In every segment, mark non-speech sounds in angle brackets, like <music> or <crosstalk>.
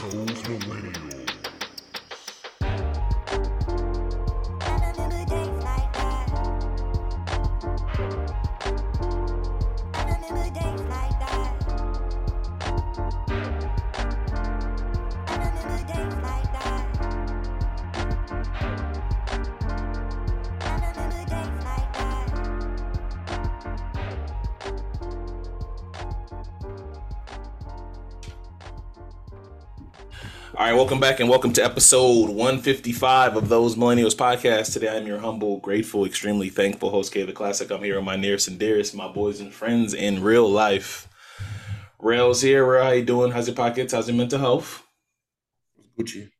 Those millennials. Welcome back and welcome to episode 155 of Those Millennials podcast. Today I'm your humble, grateful, extremely thankful host, K the Classic. I'm here with my nearest and dearest, my boys and friends in real life. Rails here. Rail, how you doing? How's your pockets? How's your mental health? Gucci.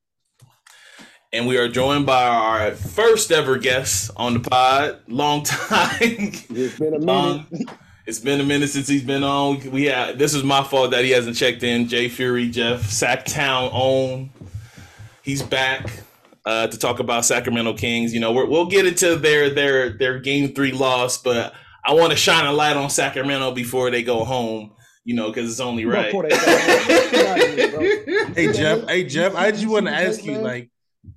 And we are joined by our first ever guest on the pod. Long time. It's been a minute. Long- it's been a minute since he's been on. We had this is my fault that he hasn't checked in. Jay Fury, Jeff Sactown own. He's back uh, to talk about Sacramento Kings. You know, we're, we'll get into their their their game three loss, but I want to shine a light on Sacramento before they go home. You know, because it's only right. Before they go home. <laughs> Get out of here, bro. <laughs> Hey Jeff, hey Jeff, I just want to ask you, like,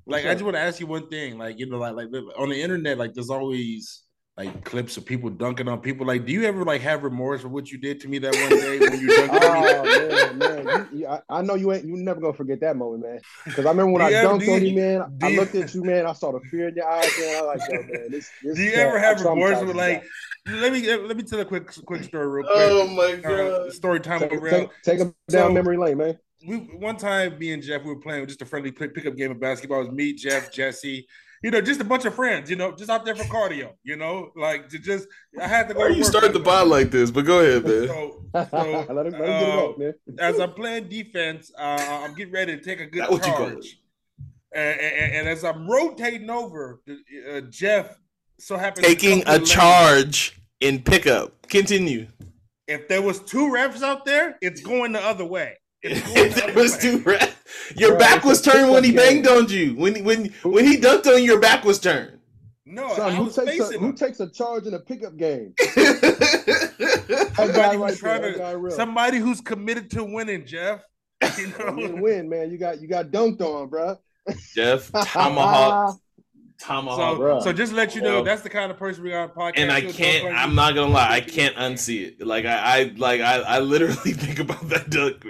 like I just want to ask you one thing, like you know, like like on the internet, like there's always like clips of people dunking on people. Like, do you ever like have remorse for what you did to me that one day when you dunked on me? Oh man, man, you, you, I, I know you ain't. You never gonna forget that moment, man. Because I remember when Do I ever- dunked do on you- you, man. I looked at you, man. I saw the fear in your eyes, man. I was like, yo, man, this. this <laughs> Do you man, ever have remorse for like? Let me let me tell a quick quick story real quick. Oh my Uh, god! story time Take, with take, take them down So- memory lane, man. we one time me and Jeff we were playing just a friendly pick, pickup game of basketball. It was me, Jeff, Jesse, you know, just a bunch of friends, you know, just out there for cardio, you know, like to just I had to go. Why are to you work start that the day. pod like this? But go ahead, man. So, <laughs> let him, let him uh, up, man. as I'm playing defense, uh, I'm getting ready to take a good That what you charge. And, and- and as I'm rotating over, uh, Jeff so happens Taking to a the lane. charge in pickup. Continue. If there was two refs out there, it's going the other way. It's <laughs> going the there other was way. two ra- Your Bro, back was turned when he banged on you. When when when he dunked on you, your back was turned. No, Son, I who was takes a, facing who takes a charge in a pickup game? <laughs> Somebody right who's trying there, to, somebody who's committed to winning, Jeff. <laughs> You know, Win, win, man. You got you got dunked on, bro. Jeff <laughs> tomahawk tomahawk. so, so just let you know, Well, that's the kind of person we got on podcast. and I can't. Like I'm not gonna lie. I can't unsee it. Like I, I like I, I literally <laughs> think about that duck.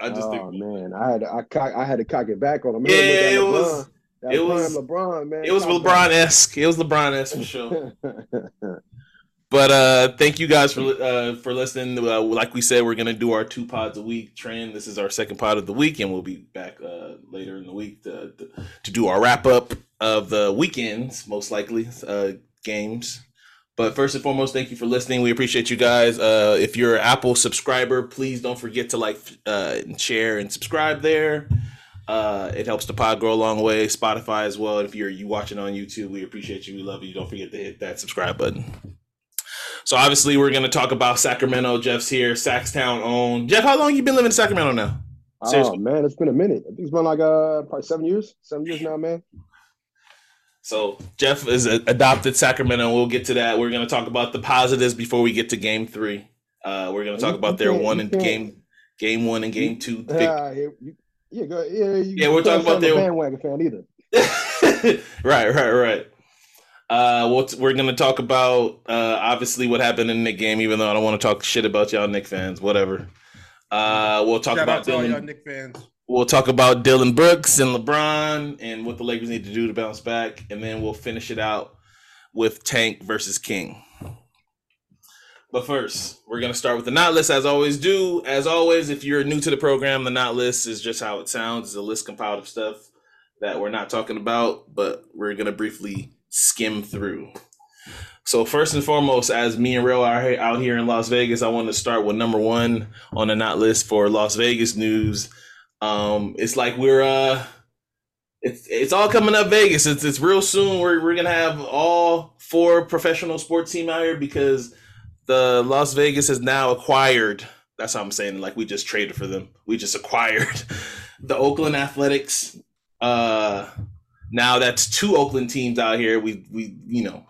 I just oh think man, I had to, I cock, I had to cock it back on him. Yeah, Remember with that it LeBron, was- that it was- LeBron, man. it was Cock LeBron esque. It was LeBron esque for sure. <laughs> But uh, thank you guys for uh, for listening. Uh, like we said, we're gonna do our two pods a week trend. This is our second pod of the week, and we'll be back uh, later in the week to, to, to do our wrap up of the weekends, most likely uh, games. But first and foremost, thank you for listening. We appreciate you guys. Uh, if you're an Apple subscriber, please don't forget to like, uh, share, and subscribe there. Uh, it helps the pod grow a long way. Spotify as well. If you're you watching on YouTube, we appreciate you. We love you. Don't forget to hit that subscribe button. So obviously we're gonna talk about Sacramento. Jeff's here, Sactown own. Jeff, how long you been living in Sacramento now? oh man, it's been a minute. I think it's been like uh probably seven years. Seven years now, man. So Jeff is a- adopted Sacramento. We'll get to that. We're gonna talk about the positives before we get to Game Three. Uh, we're gonna talk You- about their one you and game, game one and game two. Big- Yeah, yeah, you, yeah, go, yeah, you Yeah, we're talking about I'm a their- bandwagon fan either. <laughs> right, right, right. Uh, we'll we're gonna talk about uh, obviously what happened in the game, even though I don't want to talk shit about y'all Nick fans. Whatever. Uh, we'll talk Shout about out to all y'all Nick fans. We'll talk about Dillon Brooks and LeBron and what the Lakers need to do to bounce back, and then we'll finish it out with Tank versus King. But first, we're gonna start with the not list, as always do. As always, if you're new to the program, the not list is just how it sounds. It's a list compiled of stuff that we're not talking about, but we're gonna briefly skim through. So first and foremost, as me and Real are out here in Las Vegas, I want to start with number one on the not list for Las Vegas news. Um, it's like we're uh, it's it's all coming up Vegas. It's it's real soon. We're we're gonna have all four professional sports team out here because the Las Vegas has now acquired. That's how I'm saying. Like we just traded for them. We just acquired <laughs> the Oakland Athletics. Uh, now that's two Oakland teams out here. We we you know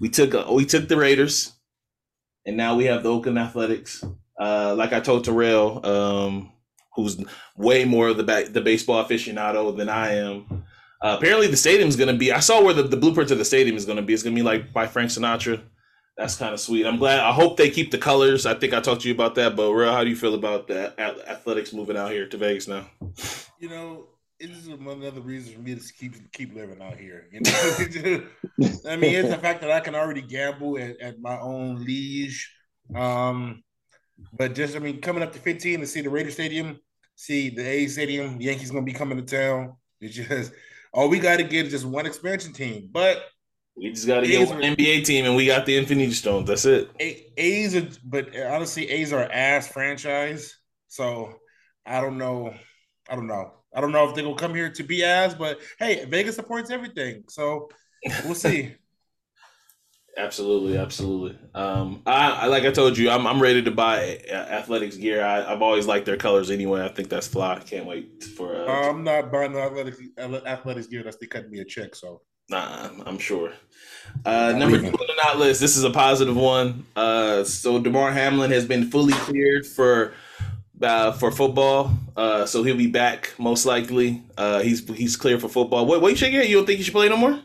we took uh, we took the Raiders, and now we have the Oakland Athletics. Uh, like I told Terrell, um, who's way more of the back, the baseball aficionado than I am. Uh, apparently, the stadium's going to be. I saw where the, the blueprint of the stadium is going to be. It's going to be like by Frank Sinatra. That's kind of sweet. I'm glad. I hope they keep the colors. I think I talked to you about that. But real, how do you feel about the athletics moving out here to Vegas now? You know, it's another reason for me to keep keep living out here. You know, <laughs> I mean, it's the fact that I can already gamble at, at my own liege. Um, but just I mean, coming up to 15 to see the Raider Stadium, see the A Stadium, the Yankees gonna be coming to town. It's just all we got to get is just one expansion team. But we just got to get one NBA team, and we got the Infinity Stones. That's it. A, A's, are, but honestly, A's are ass franchise. So I don't know. I don't know. I don't know if they will come here to be as, but hey, Vegas supports everything, so we'll see. <laughs> absolutely, absolutely. Um, I, I, like I told you, I'm I'm ready to buy athletics gear. I, have always liked their colors anyway. I think that's fly. Can't wait for. Uh, I'm not buying the athletics athletics gear unless they cut me a check. So. Nah, I'm sure. Uh, number two on the not list. This is a positive one. Uh, so Damar Hamlin has been fully cleared for uh, for football. Uh, so he'll be back most likely. Uh, he's he's clear for football. What what you shaking? You don't think he should play no more?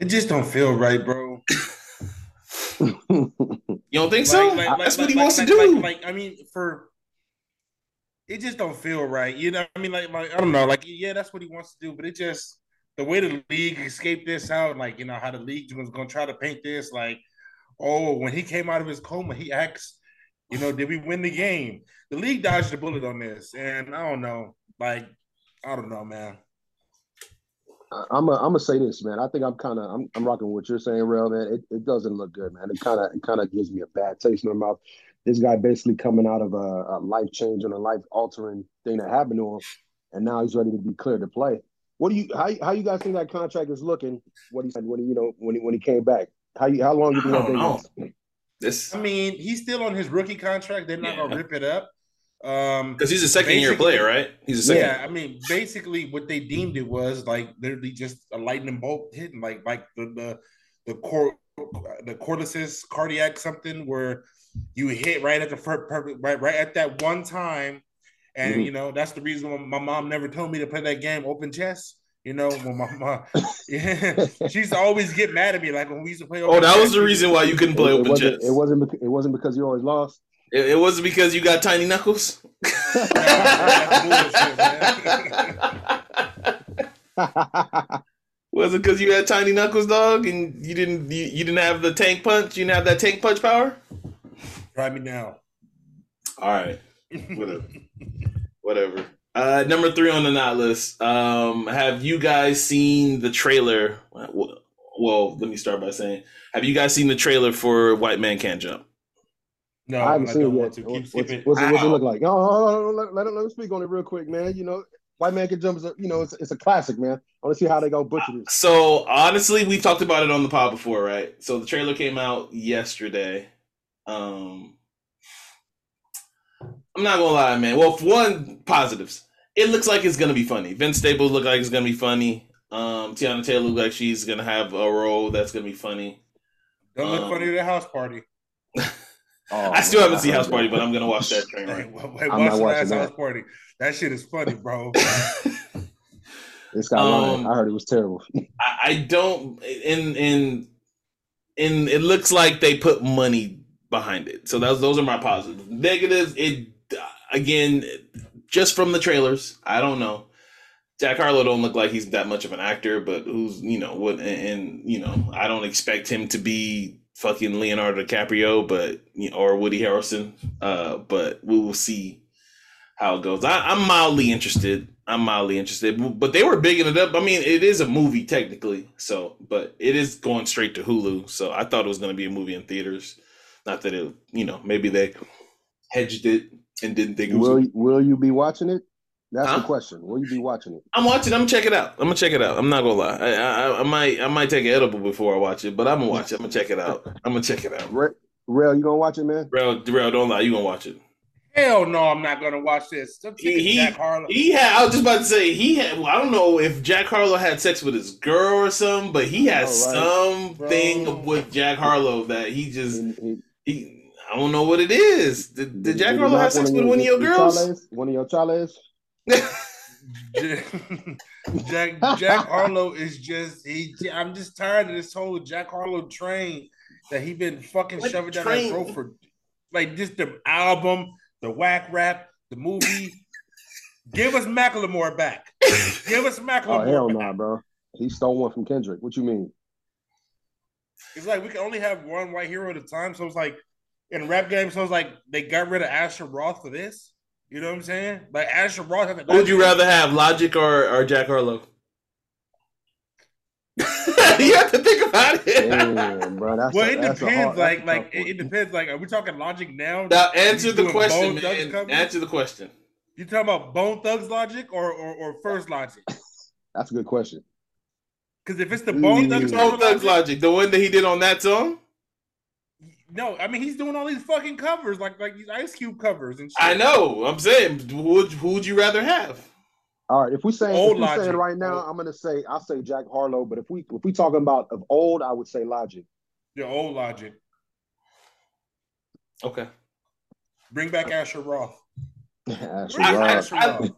It just don't feel right, bro. you don't think so? Like, That's like, what he wants to do. Like, I mean, for it just don't feel right. You know, I mean, like, like I don't know, like, yeah, that's what he wants to do, but it just the way the league escaped this out, like, you know, how the league was gonna try to paint this, like, oh, when he came out of his coma, he asked you know, did we win the game? The league dodged the bullet on this, and I don't know. Like, I don't know, man. I'm a, I'm gonna say this, man. I think I'm kind of I'm, I'm rocking what you're saying, real man. It, it doesn't look good, man. It kind of it kind of gives me a bad taste in the mouth. This guy basically coming out of a, a life changing, a life altering thing that happened to him, and now he's ready to be cleared to play. What do you how how you guys think that contract is looking? What he said when he you know when he when he came back? How you how long do you think that thing this, I mean, he's still on his rookie contract. They're not yeah. gonna rip it up. Um, because he's a second year player, right? He's a second. Yeah, I mean, basically, what they deemed it was like literally just a lightning bolt hitting, like like the the the core the cortices cardiac something where you hit right at the first perfect right right at that one time, and mm-hmm. you know that's the reason why my mom never told me to play that game open chess. You know, when my mom, <laughs> yeah, she used to always get mad at me, like when we used to play. oh, that was the reason why you couldn't play it, open it chess. It wasn't. It wasn't because you always lost. It, it wasn't because you got tiny knuckles. <laughs> was it because you had tiny knuckles, dog, and you didn't you, you didn't have the tank punch? You didn't have that tank punch power. Try me now. All right, whatever, whatever. Uh, number three on the not list. Um, have you guys seen the trailer? Well, let me start by saying, have you guys seen the trailer for White Man Can't Jump? No, I haven't I seen it yet. What's, what's, what's, it, what's, it look like? Oh, let, let, let, me speak on it real quick, man. You know, White Man Can Jump is a, you know, it's, it's a classic, man. I want to see how they go butcher this. So honestly, we've talked about it on the pod before, right? So the trailer came out yesterday. Um, I'm not gonna lie, man. Well, for one positives. It looks like it's gonna be funny. Vince Staples look like it's gonna be funny. Um, Teyana Taylor look like she's gonna have a role that's gonna be funny. Don't look um, funny at a house party. <laughs> Oh, I still haven't seen House Party, but I'm gonna watch that train right. Wait, wait, watch the House Party. That shit is funny, bro. this guy, um, I heard it was terrible. <laughs> I, I don't. In in in, it looks like they put money behind it. So those those are my positives. Negatives. It again, just from the trailers. I don't know. Jack Harlow don't look like he's that much of an actor, but who's you know what? And, and you know, I don't expect him to be fucking Leonardo DiCaprio, but or Woody Harrelson. Uh, but we will see how it goes. I, I'm mildly interested. I'm mildly interested, but they were bigging it up. I mean, it is a movie technically, so but it is going straight to Hulu. So I thought it was going to be a movie in theaters. Not that it, you know, maybe they hedged it and didn't think it was. Will a- Will you be watching it? That's huh? the question. Will you be watching it? I'm watching. I'm gonna check it out. I'm gonna check it out. I'm not gonna lie. I, I, I might I might take an edible before I watch it, but I'm gonna watch it. I'm gonna check it out. I'm gonna check it out. Rail, you gonna watch it, man? Rail, Rail, don't lie. You gonna watch it? Hell no, I'm not gonna watch this. He, he, Jack Harlow. He had. I was just about to say he had. Well, I don't know if Jack Harlow had sex with his girl or something, but he has right. something Bro. with Jack Harlow that he just he, he I don't know what it is. Did, did Jack Harlow have sex with one of your girls? Chales? One of your chales? Jack Jack Harlow is just he. I'm just tired of this whole Jack Harlow train that he been fucking What shoving down my throat for, like just the album, the whack rap, the movie. Give us Macklemore back. Give us Oh Macklemore. hell back. no, bro. He stole one from Kendrick. What you mean? It's like we can only have one white hero at a time. So it's like in rap games, so it's like they got rid of Asher Roth for this. You know what I'm saying? Like Asher Roth. had to- Who would you rather have, Logic or, or Jack Harlow? <laughs> you have to think about it. Damn, bro. That's Well, a- it that's depends. hard- like, like it, it depends. Like, are we talking logic now? Now answer the question, man. Answer the question. You talking about Bone Thugs logic or or, or first logic? That's a good question. Because if it's the. Bone Thugs, Bone Thugs logic, Logic, the one that he did on that song. No, I mean he's doing all these fucking covers, like like these Ice Cube covers and shit. I know. I'm saying, who would, who would you rather have? All right, if we say Old if we saying right now, I'm gonna say I'll say Jack Harlow. But if we if we talking about of old, I would say Logic. Yeah, old logic. Okay. Bring back Asher Roth. <laughs> Asher Bring back I, I,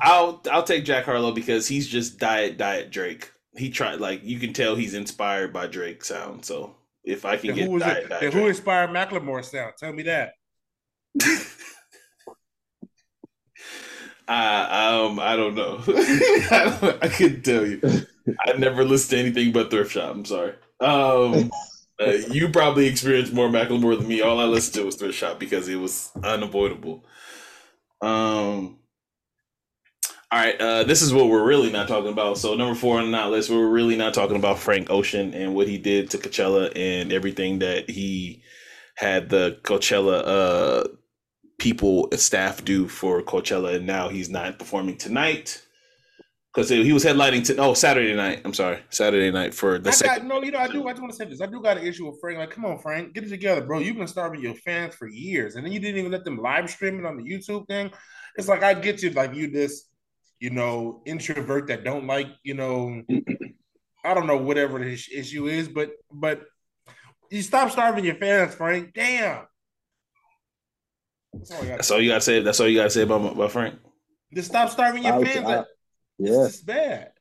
I'll I'll take Jack Harlow because he's just diet diet Drake. He tried like you can tell he's inspired by Drake sound. So if I can Then get who was it? who inspired Macklemore sound? Tell me that. <laughs> I um I don't know. <laughs> I, don't- I couldn't tell you. I never listened to anything but Thrift Shop. I'm sorry. Um, uh, you probably experienced more Macklemore than me. All I listened to was Thrift Shop because it was unavoidable. Um. All right, uh, this is what we're really not talking about. So number four on the not list, we're really not talking about Frank Ocean and what he did to Coachella and everything that he had the Coachella uh, people staff do for Coachella, and now he's not performing tonight because he was headlining to oh Saturday night. I'm sorry, Saturday night for the I got second. no, you know, I do. I just want to say this. I do got an issue with Frank. Like, come on, Frank, get it together, bro. You've been starving your fans for years, and then you didn't even let them live stream it on the YouTube thing. It's like I get you, like you this, you know, introvert that don't like, you know, I don't know whatever the issue is, but but you stop starving your fans, Frank. Damn. That's all That's all you gotta say. That's all you gotta say about about Frank. Just stop starving your I fans. I- Like, Yeah, This is bad.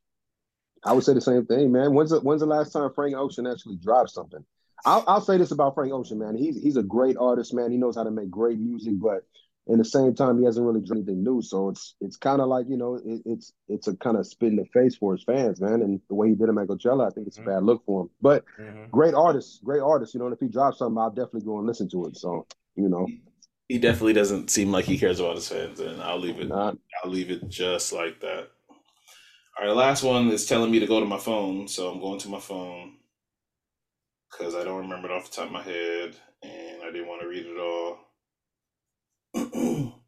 I would say the same thing, man. When's the when's the last time Frank Ocean actually dropped something? I'll, I'll say this about Frank Ocean, man. He's he's a great artist, man. He knows how to make great music, but in the same time, he hasn't really done anything new. So it's it's kind of like you know, it, it's it's a kind of spit in the face for his fans, man. And the way he did him at Coachella, I think it's a mm-hmm. bad look for him. But mm-hmm. great artist, great artist. You know, and if he drops something, I'll definitely go and listen to it. So you know, He definitely doesn't seem like he cares about his fans, and I'll leave it. not I'll leave it just like that. All right, the last one is telling me to go to my phone, so I'm going to my phone because I don't remember it off the top of my head, and I didn't want to read it all. <clears throat>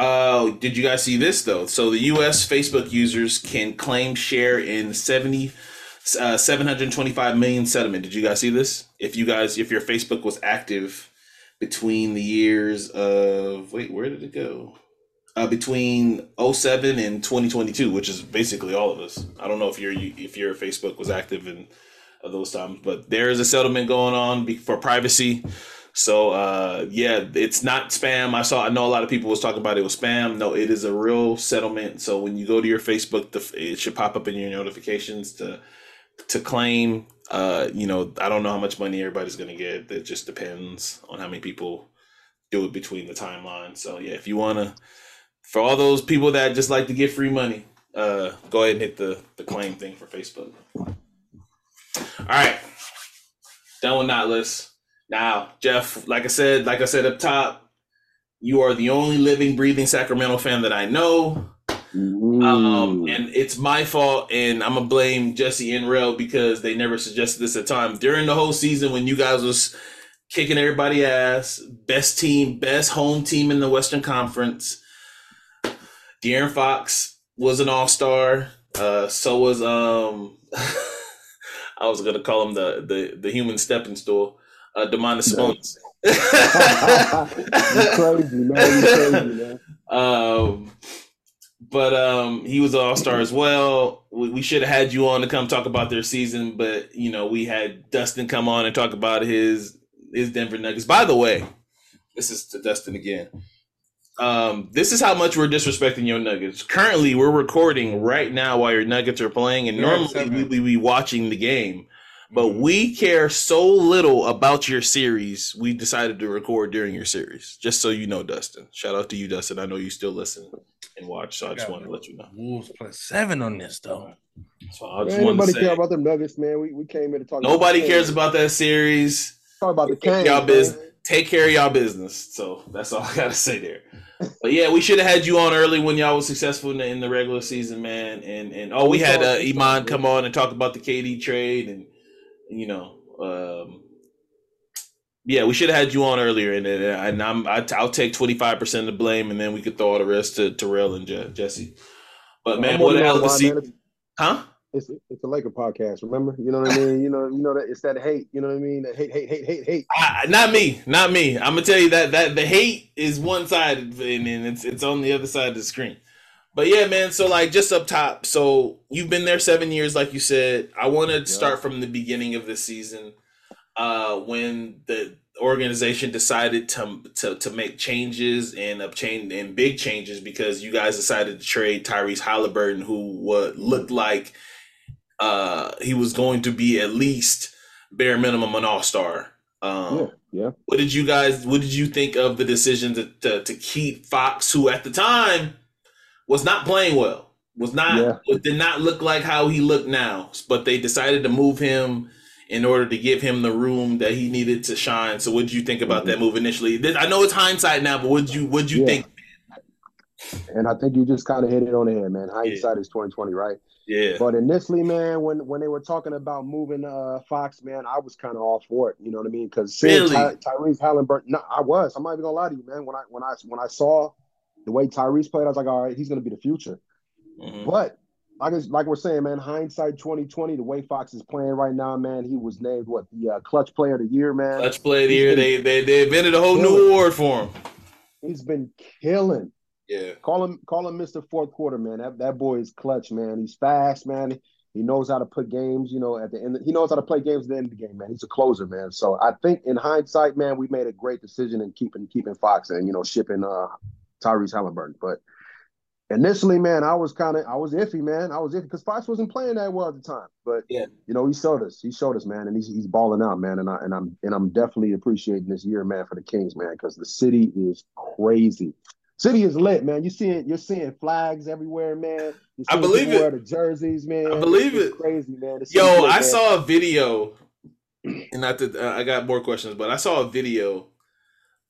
Oh, did you guys see this though? So the U.S. Facebook users can claim share in 70, uh, 725 million settlement. Did you guys see this? If you guys, if your Facebook was active between the years of wait, where did it go? Uh, between 07 and 2022, which is basically all of us. I don't know if your if your Facebook was active in uh, those times, but there is a settlement going on for privacy. So uh, yeah, it's not spam. I saw. I know a lot of people was talking about it was spam. No, it is a real settlement. So when you go to your Facebook, it should pop up in your notifications to to claim. Uh, you know, I don't know how much money everybody's gonna get. It just depends on how many people do it between the timeline. So yeah, if you wanna, for all those people that just like to get free money, uh, go ahead and hit the the claim thing for Facebook. All right, done with not list. Now, Jeff, like I said, like I said up top, you are the only living, breathing Sacramento fan that I know. Um, Mm. and it's my fault, and I'm gonna blame Jesse and Rel because they never suggested this at time during the whole season when you guys was kicking everybody ass, best team, best home team in the Western Conference. De'Aaron Fox was an All Star. Uh, so was um, <laughs> I was gonna call him the the the human stepping stool, uh, Domantas Sabonis. you crazy, man. You crazy, man. <laughs> Um, but um, he was an all star as well. We, we should have had you on to come talk about their season, but you know we had Dustin come on and talk about his is Denver Nuggets. By the way, this is to Dustin again. Um, this is how much we're disrespecting your Nuggets. Currently, we're recording right now while your Nuggets are playing, and normally we would be watching the game. But we care so little about your series, we decided to record during your series. Just so you know, Dustin. Shout out to you, Dustin. I know you still listen and watch, so I just want to let you know. Wolves plus seven on this though. So I Man, just ain't wanted nobody to care about them Nuggets, man. We, we came here to talk. nobody about the cares about that series. Talk about the Take Kings, y'all business. Take care of y'all business. So that's all I gotta say there. But yeah, we should have had you on early when y'all was successful in the, in the regular season, man. And and oh, we We had saw uh, it, we saw Iman come on and talk about the KD trade, and you know, um, yeah, we should have had you on earlier, and and, I'm I, I'll take twenty five percent of the blame, and then we could throw all the rest to Terrell and Je- Jesse. But man, I'm what a the hell of a season, huh? it's it's a Laker podcast. Remember, you know what I mean. You know, you know that it's that hate. You know what I mean. That hate, hate, hate, hate, hate. I, not me, not me. I'm gonna tell you that that the hate is one side, and and it's it's on the other side of the screen. But yeah, man. So like, just up top. So you've been there seven years, like you said. I want to start from the beginning of the season, uh, when the organization decided to to to make changes and obtain and big changes because you guys decided to trade Tyrese Halliburton, who what looked like uh he was going to be at least bare minimum an all star. Um, Yeah, yeah. what did you guys? What did you think of the decision to, to to keep Fox, who at the time was not playing well, was not Yeah. did not look like how he looked now, but they decided to move him in order to give him the room that he needed to shine. So, what did you think about that move initially? I know it's hindsight now, but what you what you Yeah. think? And I think you just kind of hit it on the head, man. Hindsight is twenty twenty, right? Yeah, But initially, man, when when they were talking about moving uh Fox, man, I was kind of all for it. You know what I mean? Because Really? Ty- Tyrese Halliburton, no, I was. I'm not even gonna lie to you, man. When I when I when I saw the way Tyrese played, I was like, all right, he's gonna be the future. Mhm. But like like we're saying, man, hindsight 2020, the way Fox is playing right now, man, he was named what the uh, clutch player of the year, man. Clutch player of the year. They they they invented a whole Killing. new award for him. He's been killing. Yeah, Call him call him Mr. Fourth Quarter, man. That that boy is clutch, man. He's fast, man. He knows how to put games, you know, at the end. He knows how to play games at the end of the game, man. He's a closer, man. So I think in hindsight, man, we made a great decision in keeping keeping Fox and you know shipping uh Tyrese Halliburton. But initially, man, I was kind of I was iffy, man. I was iffy because Fox wasn't playing that well at the time. But Yeah. you know, he showed us. He showed us, man, and he's he's balling out, man. And I and I'm and I'm definitely appreciating this year, man, for the Kings, man, because the city is crazy. City is lit, man. You seeing you're seeing flags everywhere, man. You're I believe it. wear the jerseys, man. I believe It's it. Crazy, man. Yo, lit, I man. saw a video, and not that uh, I got more questions, but I saw a video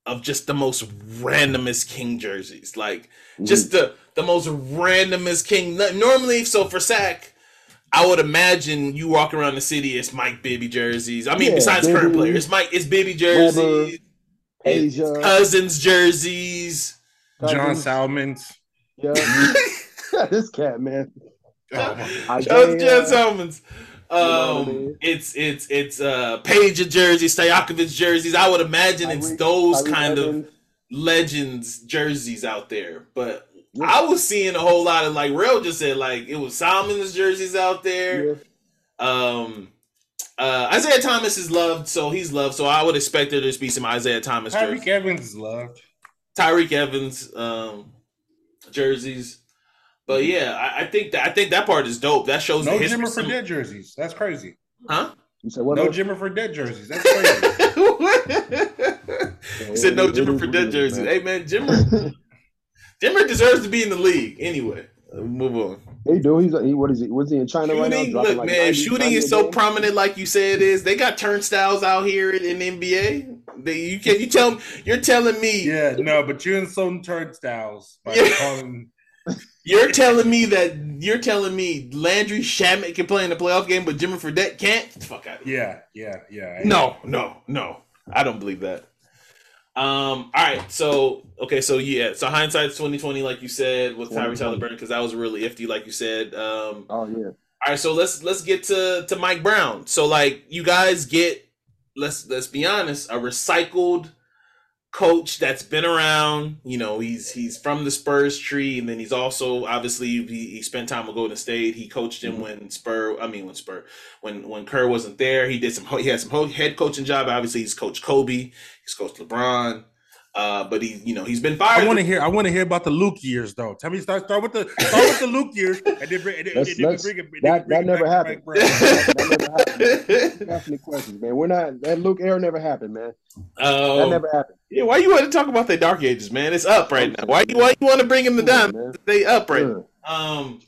of just the most randomest King jerseys, like Mhm. just the the most randomest King. Normally, so for Sack, I would imagine you walk around the city, it's Mike Bibby jerseys. I mean, Yeah, besides current players, it's Mike, it's Bibby jerseys, it's Cousins jerseys. John Salmons. Yeah, <laughs> <laughs> this cat, man. Oh my Shout out to Isaiah, John Salmons. Know Um, what I mean? it's it's it's uh Peja jerseys, Stojakovic jerseys. I would imagine it's Tyreek- those Tyreek kind of legends jerseys out there. But Yeah. I was seeing a whole lot of like Rail just said like it was Salmon's jerseys out there. Yeah. Um uh Isaiah Thomas is loved, so he's loved. So I would expect there to be some Isaiah Thomas jerseys. Tyreke Evans is loved. Tyreke Evans um jerseys. But yeah, I, I think that I think that part is dope. That shows No the Jimmer for dead jerseys. That's crazy. Huh? You said what? No man? Jimmer for dead jerseys. That's crazy. <laughs> he said no It- it Jimmer for dead it is, jerseys. Hey man, Jimmer Jimmer <laughs> deserves to be in the league anyway. Uh, move on. He do. He's he. What is he? Was he in China right now? Look, like man, 90 shooting 90 is so game? prominent, like you say it is. They got turnstiles out here in, in NBA. They, you can you tell you're telling me yeah, no, but you're in some turnstiles by Yeah. calling. You're telling me that you're telling me Landry Shamet can play in the playoff game, but Jimmy Fredette can't. Get the fuck out of here. Yeah, yeah, yeah. No, no, no. I don't believe that. Um. All right. So okay. So yeah. So hindsight's twenty twenty, like you said, with Tyrese 2020. Halliburton, because that was really iffy, like you said. Um. Oh yeah. All right. So let's let's get to to Mike Brown. So like you guys get let's let's be honest, a recycled coach that's been around. You know, he's he's from the Spurs tree, and then he's also obviously he, he spent time with Golden State. He coached him mm-hmm. when Spur, I mean when Spur, when when Kerr wasn't there. He did some he had some head coaching job. Obviously, he's coached Kobe. He's coached LeBron. Uh, but he, you know, he's been fired. I want to hear. I want to hear about the Luke years, though. Tell me, start start with the start with the Luke years, and then bring, and then, Let's- and then let's- bring it. that- bring that it never back to happened. <laughs> <laughs> That never happened. Asking questions, man. We're not that Luke era never happened, man. That Um, never happened. yeah, why you want to talk about the dark ages, man? It's up right now. Why you why you want to bring him Come down? on, man. They up right now. Yeah. Um,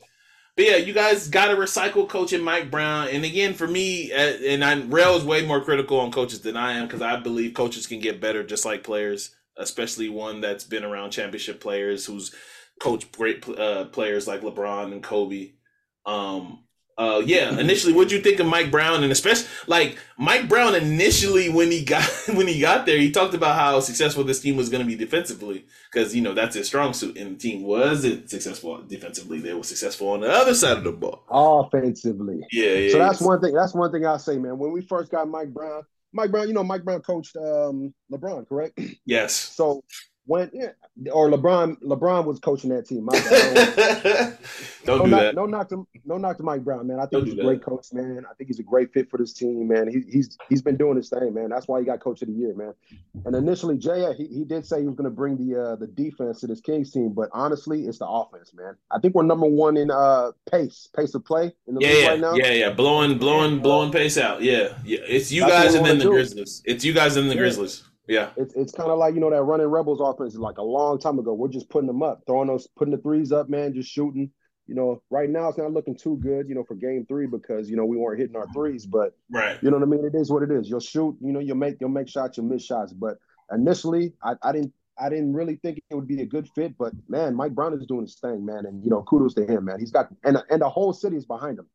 but yeah, you guys got to recycle coaching Mike Brown. And again, for me, uh, and I Rail is way more critical on coaches than I am because I believe coaches can get better just like players, especially one that's been around championship players who's coached great uh, players like LeBron and Kobe. Um, uh, yeah, initially, what'd you think of Mike Brown, and especially like Mike Brown initially when he got <laughs> when he got there, he talked about how successful this team was going to be defensively because you know that's his strong suit, and the team wasn't successful defensively. They were successful on the other side of the ball. Offensively. Yeah, yeah. So that's one thing. That's one thing I'll say, man. When we first got Mike Brown, Mike Brown, you know, Mike Brown coached um, LeBron, correct? <clears throat> Yes. So when yeah, or LeBron, LeBron was coaching that team. My bad. <laughs> Don't no, do knock, that. no knock to no knock to Mike Brown, man. I Don't think he's do a great coach, man. I think he's a great fit for this team, man. He, he's he's been doing his thing, man. That's why he got coach of the year, man. And initially, Jay, he, he did say he was going to bring the uh, the defense to this Kings team, but honestly, it's the offense, man. I think we're number one in uh pace, pace of play in the Yeah, league yeah, right now. yeah, yeah. Blowing, blowing, blowing pace out. Yeah, yeah. It's you That's guys and then the do. Grizzlies. It's you guys and the Yeah. Grizzlies. Yeah. It's it's kind of like you know that running Rebels offense is like a long time ago. We're just putting them up, throwing those, putting the threes up, man, just shooting. You know, right now it's not looking too good, you know, for game three because you know we weren't hitting our threes, but Right. you know what I mean. It is what it is. You'll shoot, you know, you'll make you'll make shots, you'll miss shots. But initially, I, I didn't I didn't really think it would be a good fit. But man, Mike Brown is doing his thing, man, and you know, kudos to him, man. He's got and and the whole city is behind him.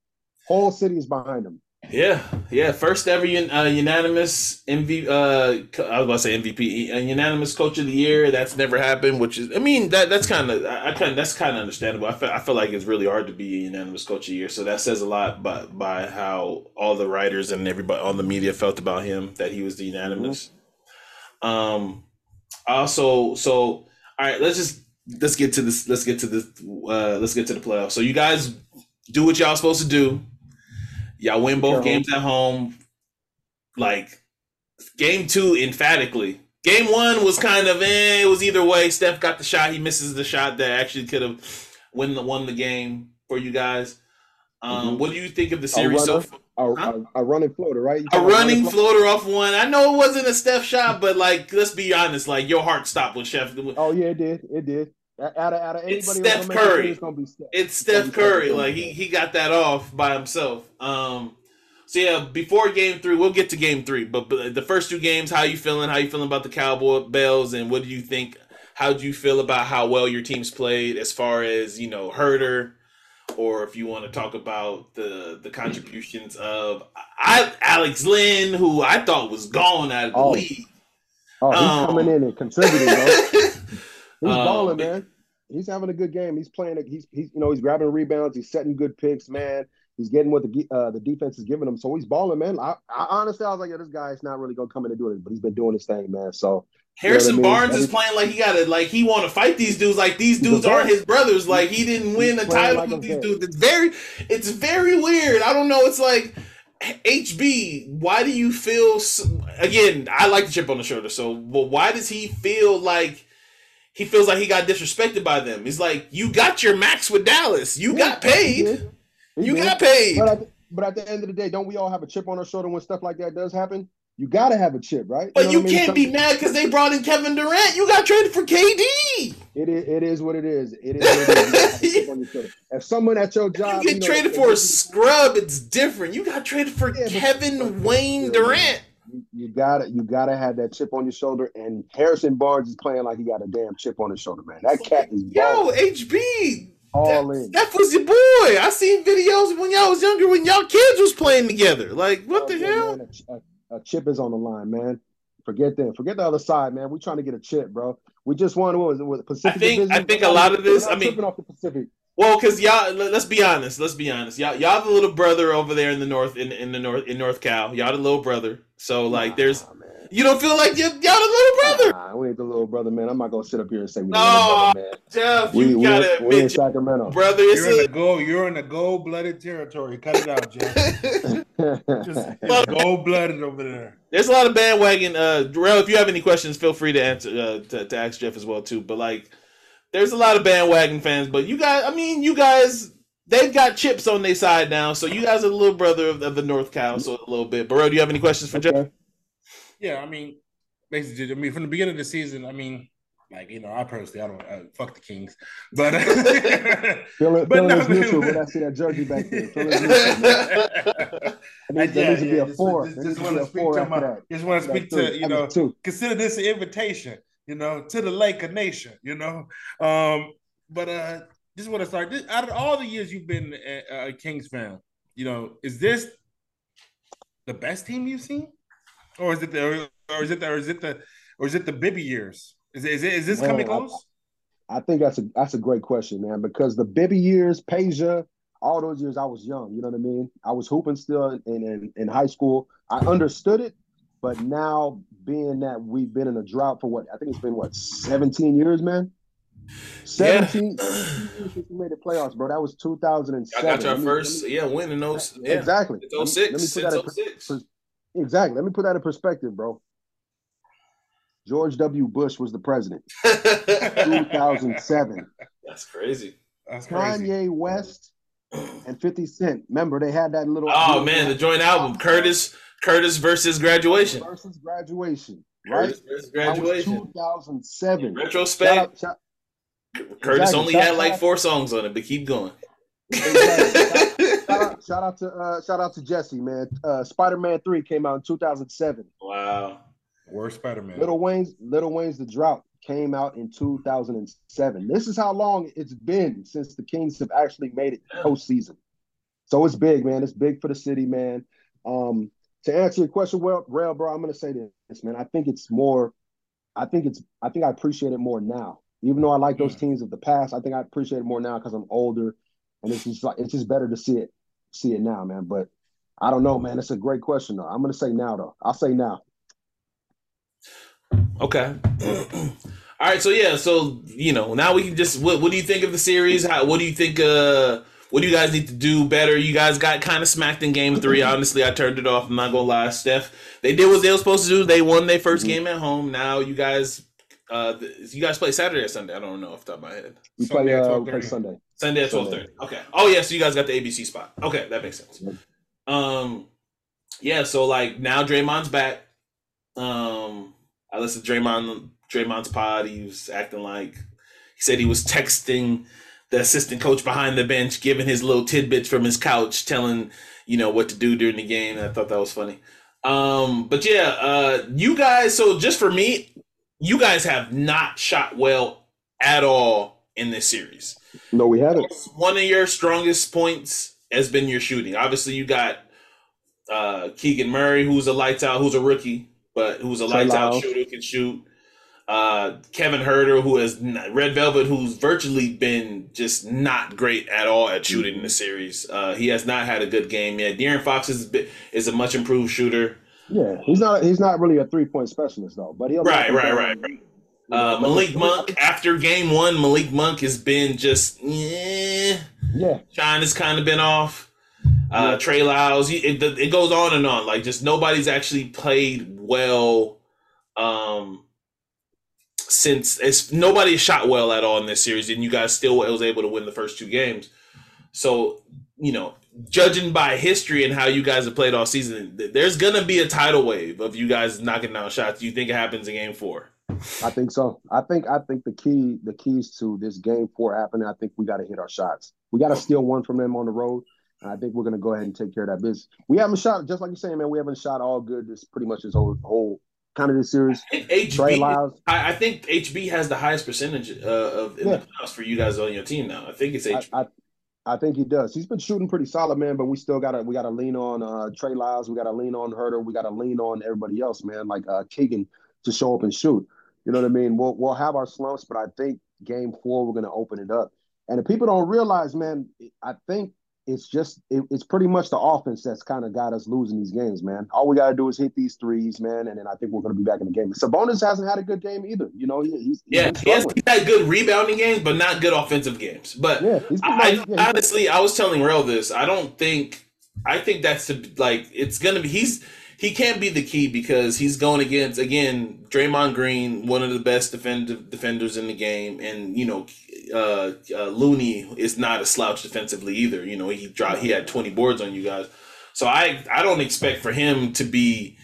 Whole city is behind him. Yeah, yeah. First ever un, uh, unanimous MVP. Uh, I was about to say MVP, a unanimous coach of the year. That's never happened. Which is, I mean, that that's kind of, I, I kind, that's kind of understandable. I feel, I feel like it's really hard to be a unanimous coach of the year. So that says a lot by by how all the writers and everybody on the media felt about him that he was the unanimous. Um, also, so all right, let's just let's get to this. Let's get to this. Uh, let's get to the playoffs. So you guys do what y'all supposed to do. Y'all win both games at home. Like game two, emphatically. Game one was kind of eh, it was either way. Steph got the shot, he misses the shot that actually could have win the won the game for you guys. Um, Mhm. What do you think of the series so far? A, Huh? a, a running floater, right? A running floater? floater off one. I know it wasn't a Steph shot, but like let's be honest, like your heart stopped with Chef. Oh yeah, it did. It did. Out of, out of anybody It's Steph Curry. it's gonna be Steph. It's Steph Curry. Like he he got that off by himself. Um. So yeah, before game three, we'll get to game three. But, but the first two games, how you feeling? How you feeling about the Cowboy Bells? And what do you think? How do you feel about how well your team's played as far as you know Huerter, or if you want to talk about the the contributions of I Alex Len, who I thought was gone out of the Oh. league. Oh, he's Um, coming in and contributing, bro. <laughs> He's Um, balling, man. He's having a good game. He's playing. He's he's you know he's grabbing rebounds. He's setting good picks, man. He's getting what the uh, the defense is giving him. So he's balling, man. I, I honestly I was like, yeah, this guy's not really gonna come in and do it, but he's been doing his thing, man. So Harrison You know I mean? Barnes is playing like he got to like he want to fight these dudes like these dudes aren't his brothers like he didn't win a title like with these dudes. It's very it's very weird. I don't know. It's like HB. Why do you feel so, again? I like the chip on the shoulder. So, well, why does he feel like? He feels like he got disrespected by them. He's like, you got your max with Dallas. You got Yeah, he paid. You did. got paid. But at, but at the end of the day, don't we all have a chip on our shoulder when stuff like that does happen? You gotta have a chip, right? But know you what I mean? can't be mad because they brought in Kevin Durant. You got traded for KD. It is, it is what it is. It is what it is. You gotta have a chip on your shoulder. <laughs> If someone at your job, You get know, traded for a scrub, it's different. You got traded for Yeah, Kevin but- Wayne yeah, Durant. You, gotta you gotta have that chip on your shoulder. And Harrison Barnes is playing like he got a damn chip on his shoulder, man. That cat is Yo, balling HB. all that, in. that was your boy. I seen videos when y'all was younger when y'all kids was playing together. Like, what oh, the Oh, yeah, hell? man, a, a- chip is on the line, man. Forget them. Forget the other side, man. We're trying to get a chip, bro. We just won. What was it? Pacific think- Division? I think a lot of this- I mean- off the Pacific. Well, because y'all, let- let's be honest. Let's be honest. Y'all, y'all the little brother over there in the north, in in the north, in North Cal. Y'all the little brother. So like, there's man. You don't feel like you're, y'all the little brother? Nah, we ain't the little brother, man. I'm not gonna sit up here and say we No, the little brother, man. Jeff, We, you we, gotta we in Sacramento. brother. It's You're in a, the gold. You're in the gold blooded territory. Cut it out, Jeff. <laughs> Just gold blooded over there. There's a lot of bandwagon. Uh, Darrell, if you have any questions, feel free to answer uh, to, to ask Jeff as well too. But like, there's a lot of bandwagon fans. But you guys, I mean, you guys, they've got chips on their side now. So you guys are the little brother of, of the North Cow, so a little bit. Burrow, do you have any questions for Jeff? Yeah, I mean, basically, I mean, from the beginning of the season, I mean, like you know, I personally, I don't uh, fuck the Kings, but <laughs> Feel it, But feel no, it's neutral when I see that jersey back there. Feel it's neutral, man. Needs, <laughs> that to be a just- four. Just, just want to speak to my, just want to speak to you know, two. consider this an invitation, you know, to the Laker Nation, you know. Um, but uh, just want to start. This, out of all the years you've been a, a Kings fan, you know, is this the best team you've seen, or is it the, or is it the, or is it the, or is it the Bibby years? Is it, is it, is this Man, coming I- close? I think that's a that's a great question, man. Because the Bibby years, Peja, all those years I was young. You know what I mean? I was hooping still in in, in high school. I understood it, but now being that we've been in a drought for what I think it's been what 17 years, man. 17 <clears throat> years since we made the playoffs, bro. That was 2007. I got your me- first, me- yeah, win in those. Yeah, Exactly. it's Let me- 06. let me oh put that in 06. pers- Exactly. Let me put that in perspective, bro. George W. Bush was the president. <laughs> 2007. That's crazy. That's crazy. Kanye West and 50 Cent. Remember, they had that little. Oh man, the joint album, Curtis, Curtis versus Graduation. versus graduation, right? Curtis versus Graduation. 2007. Shout Retrospect. out, shout, Curtis Exactly. only Shout- had like four songs on it, but keep going. Exactly. <laughs> shout, out, shout out to uh, shout out to Jesse, man. Uh, Spider Man Three came out in 2007. wow. Worst Spider Man. Little Wayne's Little Wayne's The Drought came out in 2007. This is how long it's been since the Kings have actually made it postseason. So it's big, man. It's big for the city, man. Um, to answer your question, well, Rail, bro, I'm gonna say this, man. I think it's more. I think it's. I think I appreciate it more now. Even though I like those Mm. teams of the past, I think I appreciate it more now because I'm older, and it's just like it's just better to see it, see it now, man. But I don't know, man. It's a great question, though. I'm gonna say now, though. I'll say now. Okay. All right. So yeah. So you know, now we can just. What, what do you think of the series? How? What do you think? Uh, what do you guys need to do better? You guys got kind of smacked in game three. Honestly, I turned it off. I'm not gonna lie, Steph. They did what they were supposed to do. They won their 1st Mhm. game at home. Now you guys. Uh, you guys play Saturday or Sunday? I don't know off the top of my head. We Sunday play. at Uh, play 12:30. Sunday. Sunday at twelve thirty. Okay. Oh yeah, so you guys got the ABC spot. Okay, that makes sense. Um, yeah. So like now Draymond's back. Um, I listened to Draymond Draymond's pod. He was acting like he said he was texting the assistant coach behind the bench, giving his little tidbits from his couch, telling you know what to do during the game. I thought that was funny. Um, but yeah, uh, you guys. So just for me, you guys have not shot well at all in this series No, we haven't. one of your strongest points has been your shooting. Obviously, you got uh, Keegan Murray, who's a lights out, who's a rookie, but who's a lights out shooter, can shoot. Uh, Kevin Huerter, who has n- Red Velvet, who's virtually been just not great at all at shooting in the series. Uh, he has not had a good game yet. De'Aaron Fox is is a much improved shooter. Yeah, he's not. He's not really a three point specialist though. But he'll Right, right, right, right. Uh, Malik Monk, after game one, Malik Monk has been just eh, Yeah, Shine has kind of been off. Uh, Yeah. Trey Lyles, it, it goes on and on. Like just nobody's actually played well um, since it's nobody shot well at all in this series, and you guys still was able to win the first two games. So you know, judging by history and how you guys have played all season, there's gonna be a tidal wave of you guys knocking down shots. Do you think it happens in game four? I think so. I think. I think the key. The keys to this game four happening. I think we got to hit our shots. We got to steal one from them on the road. And I think we're gonna go ahead and take care of that business. We haven't shot, just like you're saying, man. We haven't shot all good. This pretty much this whole whole kind of this series. I think Trey HB, Lyles. I, I think HB has the highest percentage uh, of in Yeah. the playoffs for you guys on your team now. I think it's HB. I, I think he does. He's been shooting pretty solid, man. But we still gotta we gotta lean on uh, Trey Lyles. We gotta lean on Huerter. We gotta lean on everybody else, man. Like uh, Keegan to show up and shoot. You know what I mean? We'll we'll have our slumps, but I think game four we're gonna open it up. And if people don't realize, man, I think it's just it, it's pretty much the offense that's kind of got us losing these games, man. All we got to do is hit these threes, man, and then I think we're going to be back in the game. Sabonis hasn't had a good game either. You know, he, he's, he's yeah, he has he's had good rebounding games, but not good offensive games. But yeah, I, yeah, honestly, I was telling Rel this. I don't think. I think that's the like it's gonna be. He's he can't be the key because he's going against again Draymond Green, one of the best defend, defenders in the game, and you know uh, uh, Looney is not a slouch defensively either. You know he dropped he had twenty boards on you guys, so I I don't expect for him to be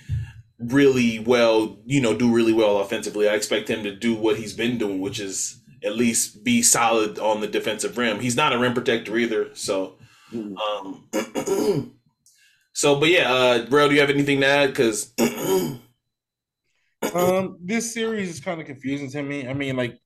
really well, you know, do really well offensively. I expect him to do what he's been doing, which is at least be solid on the defensive rim. He's not a rim protector either, so. Mm. Um, <clears throat> So, but yeah, uh, bro, do you have anything to add? Because <clears throat> um, this series is kind of confusing to me. I mean, like,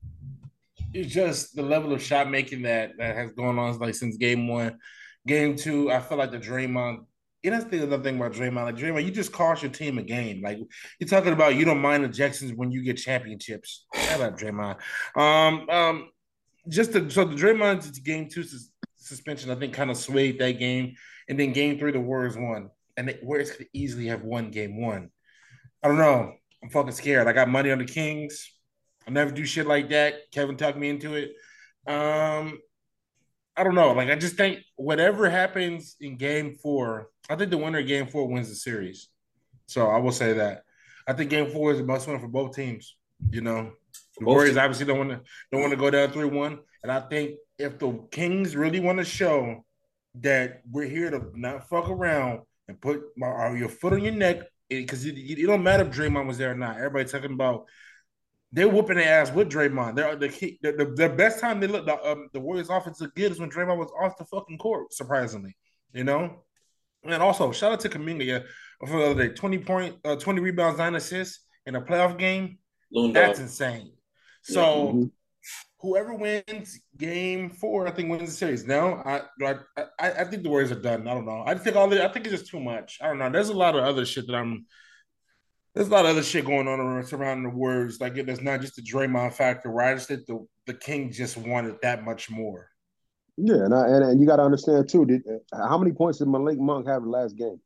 it's just the level of shot making that that has gone on like since game one, game two. I feel like the Draymond. You know, that's the other thing about Draymond. Like Draymond, you just cost your team a game. Like you're talking about, you don't mind ejections when you get championships. Shout out Draymond. Um, um, just the, so the Draymond game two sus- suspension, I think, kind of swayed that game and then game three, the Warriors won. And the Warriors could easily have won game one. I don't know. I'm fucking scared. I got money on the Kings. I never do shit like that. Kevin talked me into it. Um, I don't know. Like I just think whatever happens in game four, I think the winner of game four wins the series. So I will say that. I think game four is a must win for both teams. You know, the Warriors obviously don't want to don't want to go down three one, and I think if the Kings really want to show that we're here to not fuck around and put my, uh, your foot on your neck because it, it, it, don't matter if Draymond was there or not. Everybody talking about they're whooping their ass with Draymond. They're the, the, the, best time they look the, um, the Warriors offense look good is when Draymond was off the fucking court. Surprisingly, you know. And also shout out to Kuminga yeah, for the other day, twenty point, uh, twenty rebounds, nine assists in a playoff game. That's insane. So. Mm-hmm whoever wins game four, I think wins the series. Now, I I, I think the Warriors are done. I don't know. I think all the, I think it's just too much. I don't know. There's a lot of other shit that I'm. There's a lot of other shit going on around surrounding the Warriors. Like it's not just the Draymond factor. Where I just think the the King just wanted that much more. Yeah, and I, and, and you got to understand too. Did, how many points did Malik Monk have the last game?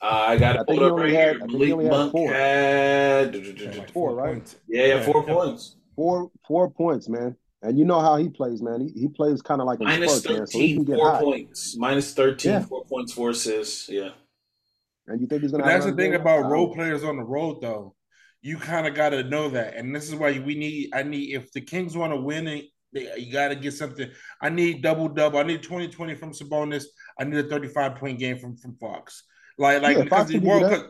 Uh, I got it pulled up right had, here. Malik Monk had, had four, right? Yeah, yeah, four points. Four four points, man. And you know how he plays, man. He, he plays kind of like a minus Spurs, 13, man, so he can get four high. points. Minus 13, yeah. four points, four assists. Yeah. And you think he's gonna? that's the thing about role um, players on the road, though. You kind of got to know that, and this is why we need. I need if the Kings want to win it, they, you got to get something. I need double double. I need 20-20 from Sabonis. I need a thirty five point game from from Fox. Like like yeah, because the World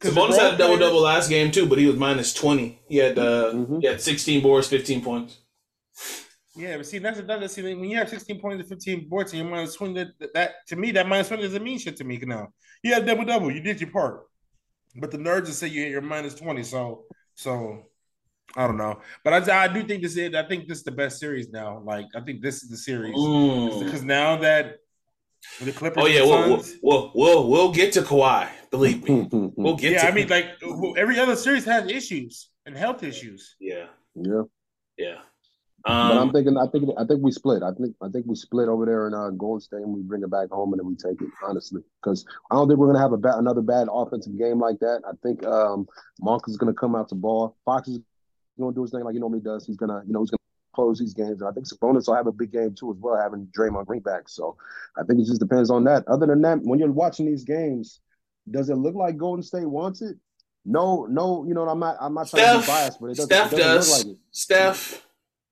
Sabonis had a double double last game too, but he was minus twenty. He had uh, mm-hmm. he had sixteen boards, fifteen points. Yeah, but see, that's another see when you have sixteen points and fifteen boards, and you're minus twenty. That, that to me, that minus twenty doesn't mean shit to me now. You had double double, you did your part, but the nerds just say you you're minus twenty. So so I don't know, but I, I do think this is. I think this is the best series now. Like I think this is the series because mm. now that the Clippers. Oh yeah, we'll, we'll, we'll we'll get to Kawhi. Believe me, <laughs> we'll get. Yeah, to I mean, like every other series has issues and health issues. Yeah, yeah, yeah. Um, but I'm thinking, I think, I think we split. I think, I think we split over there in uh, Golden State, and we bring it back home, and then we take it. Honestly, because I don't think we're gonna have a ba- another bad offensive game like that. I think um, Monk is gonna come out to ball. Fox is gonna do his thing like he normally does. He's gonna, you know, he's gonna close these games. And I think Sabonis will have a big game too as well, having Draymond Green back. So I think it just depends on that. Other than that, when you're watching these games, does it look like Golden State wants it? No, no, you know, I'm not I'm not trying Steph, to be biased, but it doesn't, Steph it doesn't does. look like it. Steph.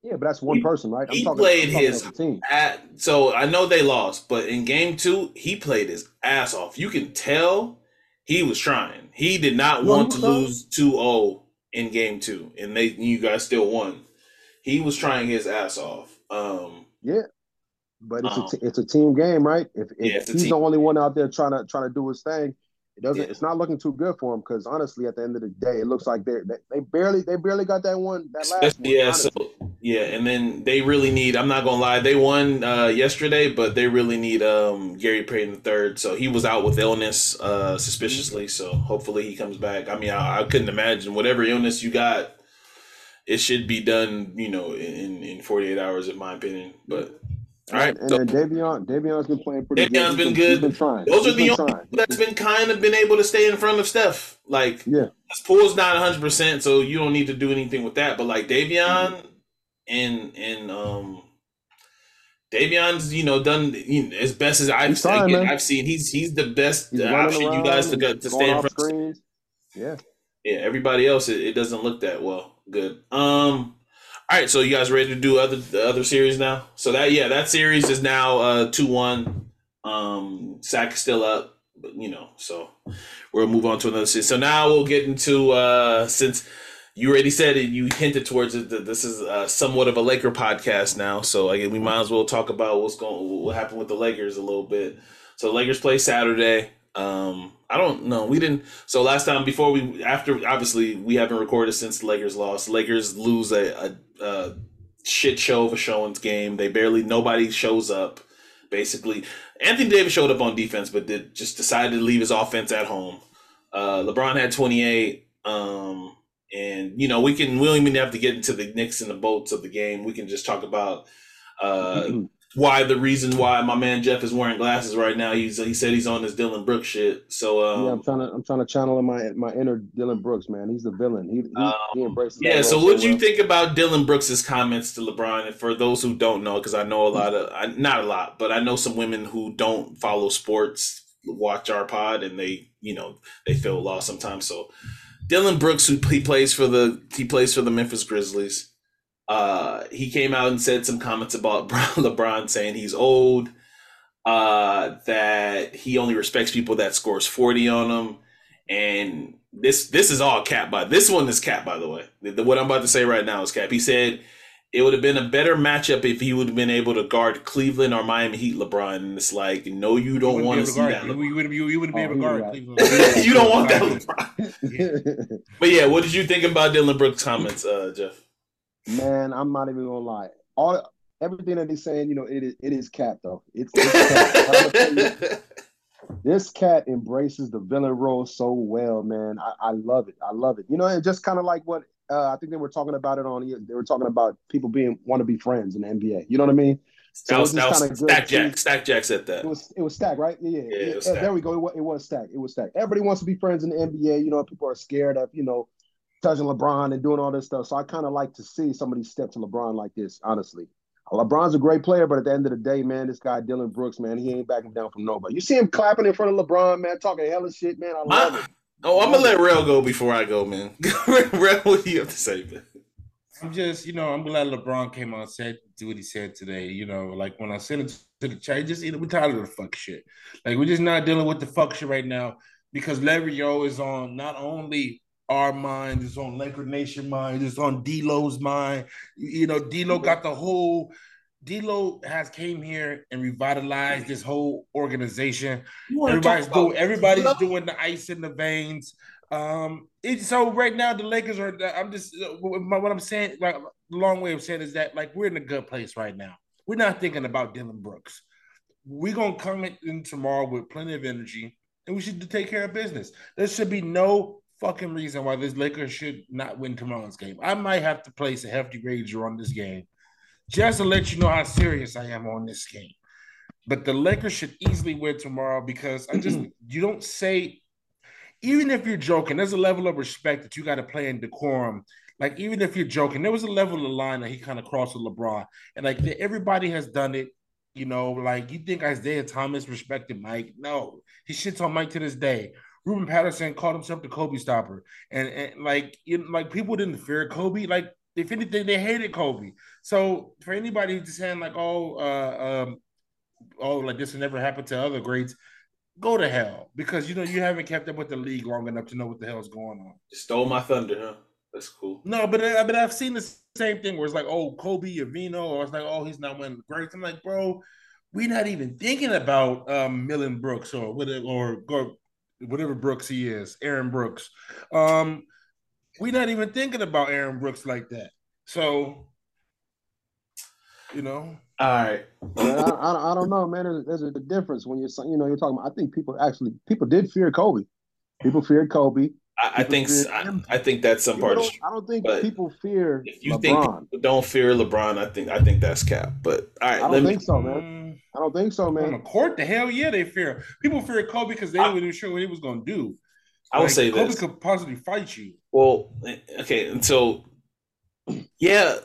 Yeah, but that's one he, person, right? I'm he talking, played I'm his team. At, so I know they lost, but in game two, he played his ass off. You can tell he was trying. He did not want to lose 2-0 in game two, and they you guys still won he was trying his ass off. Um, yeah, but it's um, a t- it's a team game, right? If, if yeah, he's the only one out there trying to trying to do his thing, it doesn't. Yeah. It's not looking too good for him because honestly, at the end of the day, it looks like they they barely they barely got that one that last one. Yeah, so yeah, and then they really need. I'm not gonna lie, they won uh, yesterday, but they really need um, Gary Payton the third. So he was out with illness uh, suspiciously. So hopefully he comes back. I mean, I, I couldn't imagine whatever illness you got it should be done, you know, in in 48 hours, in my opinion. But All right. And so- then Davion, Davion's been playing pretty Davion's good. been good. He's been trying. Those He's are the only trying. people that's been kind of been able to stay in front of Steph. Like, Yeah. his pool's not 100, percent so you don't need to do anything with that. But like Davion and and um, Davion's you know done you know, as best as I've He's again. I've seen. He's he's the best He's uh, option you guys to go to stay in front. screens. Yeah. Yeah, everybody else it, it doesn't look that well. Good. Um. All right, so you guys ready to do other the other series now? So that yeah, that series is now uh two one. Um, Sack is still up, but you know, so we'll move on to another series. So now we'll get into uh since you already said it, you hinted towards it that this is uh, somewhat of a Laker podcast now. So again, we might as well talk about what's going what happened with the Lakers a little bit. So Lakers play Saturday. Um, I don't know. We didn't. So last time before we after obviously we haven't recorded since Lakers lost. Lakers lose a, a, a shit show of a showings game. They barely nobody shows up. Basically, Anthony Davis showed up on defense, but did just decided to leave his offense at home. Uh, LeBron had twenty eight. Um, and you know we can we don't even have to get into the Knicks and the bolts of the game. We can just talk about uh, <laughs> why the reason why my man Jeff is wearing glasses right now. He's he said he's on this Dillon Brooks shit. So um, yeah, I'm trying to I'm trying to channel my my inner Dillon Brooks, man. He's the villain. He he, Um, he embraces. Yeah, so what do you well. think about Dillon Brooks's comments to LeBron? And for those who don't know, because I know a lot of, I, not a lot, but I know some women who don't follow sports watch our pod and they, you know, they feel lost sometimes. So Dylan Brooks, who he plays for the, he plays for the Memphis Grizzlies. Uh, he came out and said some comments about <laughs> LeBron saying he's old, uh, that he only respects people that scores 40 on him. And this this is all cap by this one is cap by the way. The- the- what I'm about to say right now is cap. He said it would have been a better matchup if he would have been able to guard Cleveland or Miami Heat LeBron. And it's like, no, you don't want to see that. You, you wouldn't, you, you wouldn't be Oh, able to guard right. Cleveland. <laughs> you don't want that LeBron. <laughs> But yeah, what did you think about Dillon Brooks' comments, uh, Jeff? Man, I'm not even gonna lie. All everything that he's saying, you know, it is it is cat though. It's, it's cat. I'm gonna tell you, <laughs> this cat embraces the villain role so well, man. I, I love it. I love it. You know, and just kind of like what uh, I think they were talking about it on. They were talking about people being want to be friends in the NBA. You know what I mean? that was, that was Stack Jack. see- Stack Jack said that. It was it was stacked, right? Yeah, yeah. Yeah, it was Yeah. There we go. It was, it was stacked. It was stacked. Everybody wants to be friends in the NBA. You know, people are scared of you know touching LeBron and doing all this stuff. So I kind of like to see somebody step to LeBron like this. Honestly, LeBron's a great player, but at the end of the day, man, this guy Dillon Brooks, man, he ain't backing down from nobody. You see him clapping in front of LeBron, man, talking hella shit, man. I love My- it. oh, I'm gonna let Rell go before I go, man. <laughs> Rell, what do you have to say, man? I'm just, you know, I'm glad LeBron came on and said do what he said today. You know, like when I sent it to the chat, just you know, we're tired of the fuck shit. Like we're just not dealing with the fuck shit right now because Larry O is on not only our mind, it's on Laker Nation mind, it's on D-Lo's mind. You know, D-Lo got the whole D-Lo has came here and revitalized this whole organization. Everybody's doing everybody's doing the ice in the veins. Um, it, so right now the Lakers are. I'm just what I'm saying. Like long way of saying is that like we're in a good place right now. We're not thinking about Dillon Brooks. We're gonna come in tomorrow with plenty of energy, and we should take care of business. There should be no fucking reason why this Lakers should not win tomorrow's game. I might have to place a hefty wager on this game, just to let you know how serious I am on this game. But the Lakers should easily win tomorrow because I just you don't say even if you're joking, there's a level of respect that you got to play in decorum. Like even if you're joking, there was a level of line that he kind of crossed with LeBron, and like everybody has done it. You know, like you think Isiah Thomas respected Mike? No, he shits on Mike to this day. Ruben Patterson called himself the Kobe stopper, and, and like you like people didn't fear Kobe. Like if anything, they hated Kobe. So for anybody who's saying like, oh, uh, um, oh, like this will never happen to other greats, go to hell because you know you haven't kept up with the league long enough to know what the hell's going on. Stole my thunder, huh? That's cool. No, but I, but I've seen the same thing where it's like, oh, Kobe or Vino, or it's like, oh, he's not winning the greats. I'm like, bro, we're not even thinking about um Millen Brooks or whatever or, or whatever Brooks he is, Aaron Brooks. Um, we're not even thinking about Aaron Brooks like that. So, you know, All right. Man, I, I, I don't know, man. There's, there's a difference when you're, you know, you're talking about. I think people actually, people did fear Kobe. People feared Kobe. I, I think I. I think that's some People part of don't- I don't think but people fear if you LeBron. think don't fear LeBron, I think I think that's cap. But all right, I don't me think so, man. I don't think so, man. on the man. court, the hell yeah, they fear. People fear Kobe because they I- weren't sure what he was going to do. I will Like, say Kobe this. could possibly fight you. Well, okay, and so yeah,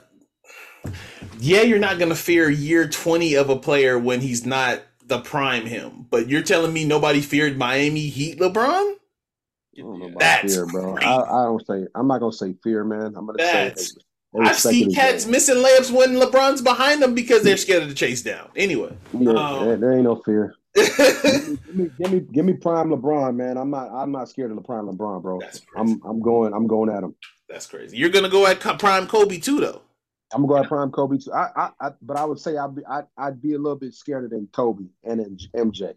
yeah, you're not gonna fear year twenty of a player when he's not the prime him. But you're telling me nobody feared Miami Heat LeBron? I don't know about That's fear, bro. I, I don't say. I'm not gonna say fear, man. I'm gonna That's- say. I've seen cats missing layups when LeBron's behind them because they're <laughs> scared of the chase down. Anyway, Yeah, um, there, there ain't no fear. <laughs> Give me, give me, give me prime LeBron, man. I'm not. I'm not scared of the prime LeBron, bro. I'm. I'm going. I'm going at him. That's crazy. You're gonna go at prime Kobe too, though. I'm gonna go at prime Kobe too. I, I, I but I would say I'd be. I, I'd be a little bit scared than Kobe and MJ.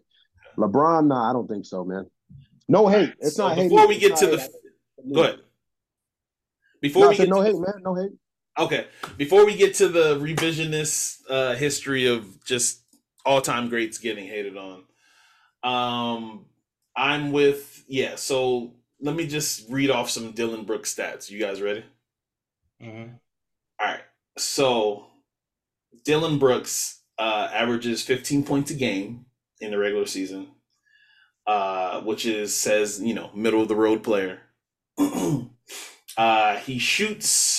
LeBron, nah, I don't think so, man. No hate. It's So not hate. before we get to the, hate. go ahead. Before No, I we said get no hate, the- man. No hate. Okay, before we get to the revisionist uh, history of just all-time greats getting hated on, um, I'm with yeah. So let me just read off some Dillon Brooks stats. You guys ready? Mhm. All right. So Dillon Brooks uh, averages 15 points a game in the regular season, uh, which is says you know middle of the road player. <clears throat> uh, he shoots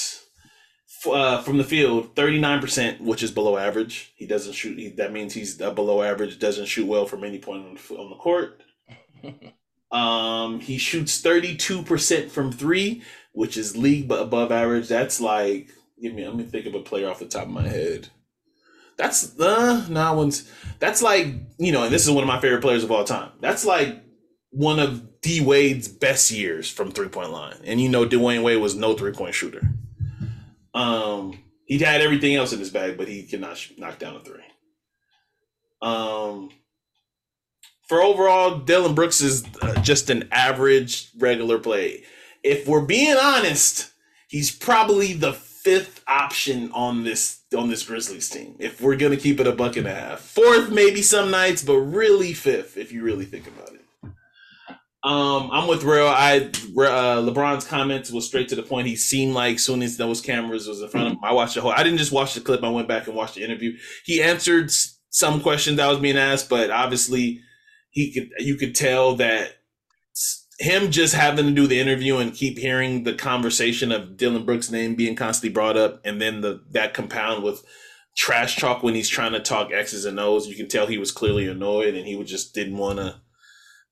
uh, from the field 39%, which is below average. He doesn't shoot. He, that means he's uh, below average. Doesn't shoot well from any point on the, on the court. <laughs> Um, he shoots 32% from three, which is league but above average. That's like, give me, let me think of a player off the top of my head. That's uh nah one's that's like, you know, and this is one of my favorite players of all time. That's like one of D Wade's best years from three point line. And you know Dwyane Wade was no three point shooter. Um he had everything else in his bag, but he cannot knock down a three. Um for overall, Dillon Brooks is uh, just an average regular play. If we're being honest, he's probably the fifth option on this on this Grizzlies team. If we're gonna keep it a buck and a half, fourth maybe some nights, but really fifth if you really think about it. Um, I'm with Rell. I uh, LeBron's comments was straight to the point. He seemed like soon as those cameras was in front of him, I watched the whole. I didn't just watch the clip. I went back and watched the interview. He answered some questions that was being asked, but obviously he could you could tell that him just having to do the interview and keep hearing the conversation of Dillon Brooks' name being constantly brought up, and then the that compound with trash talk when he's trying to talk X's and O's, you can tell he was clearly annoyed and he just didn't want to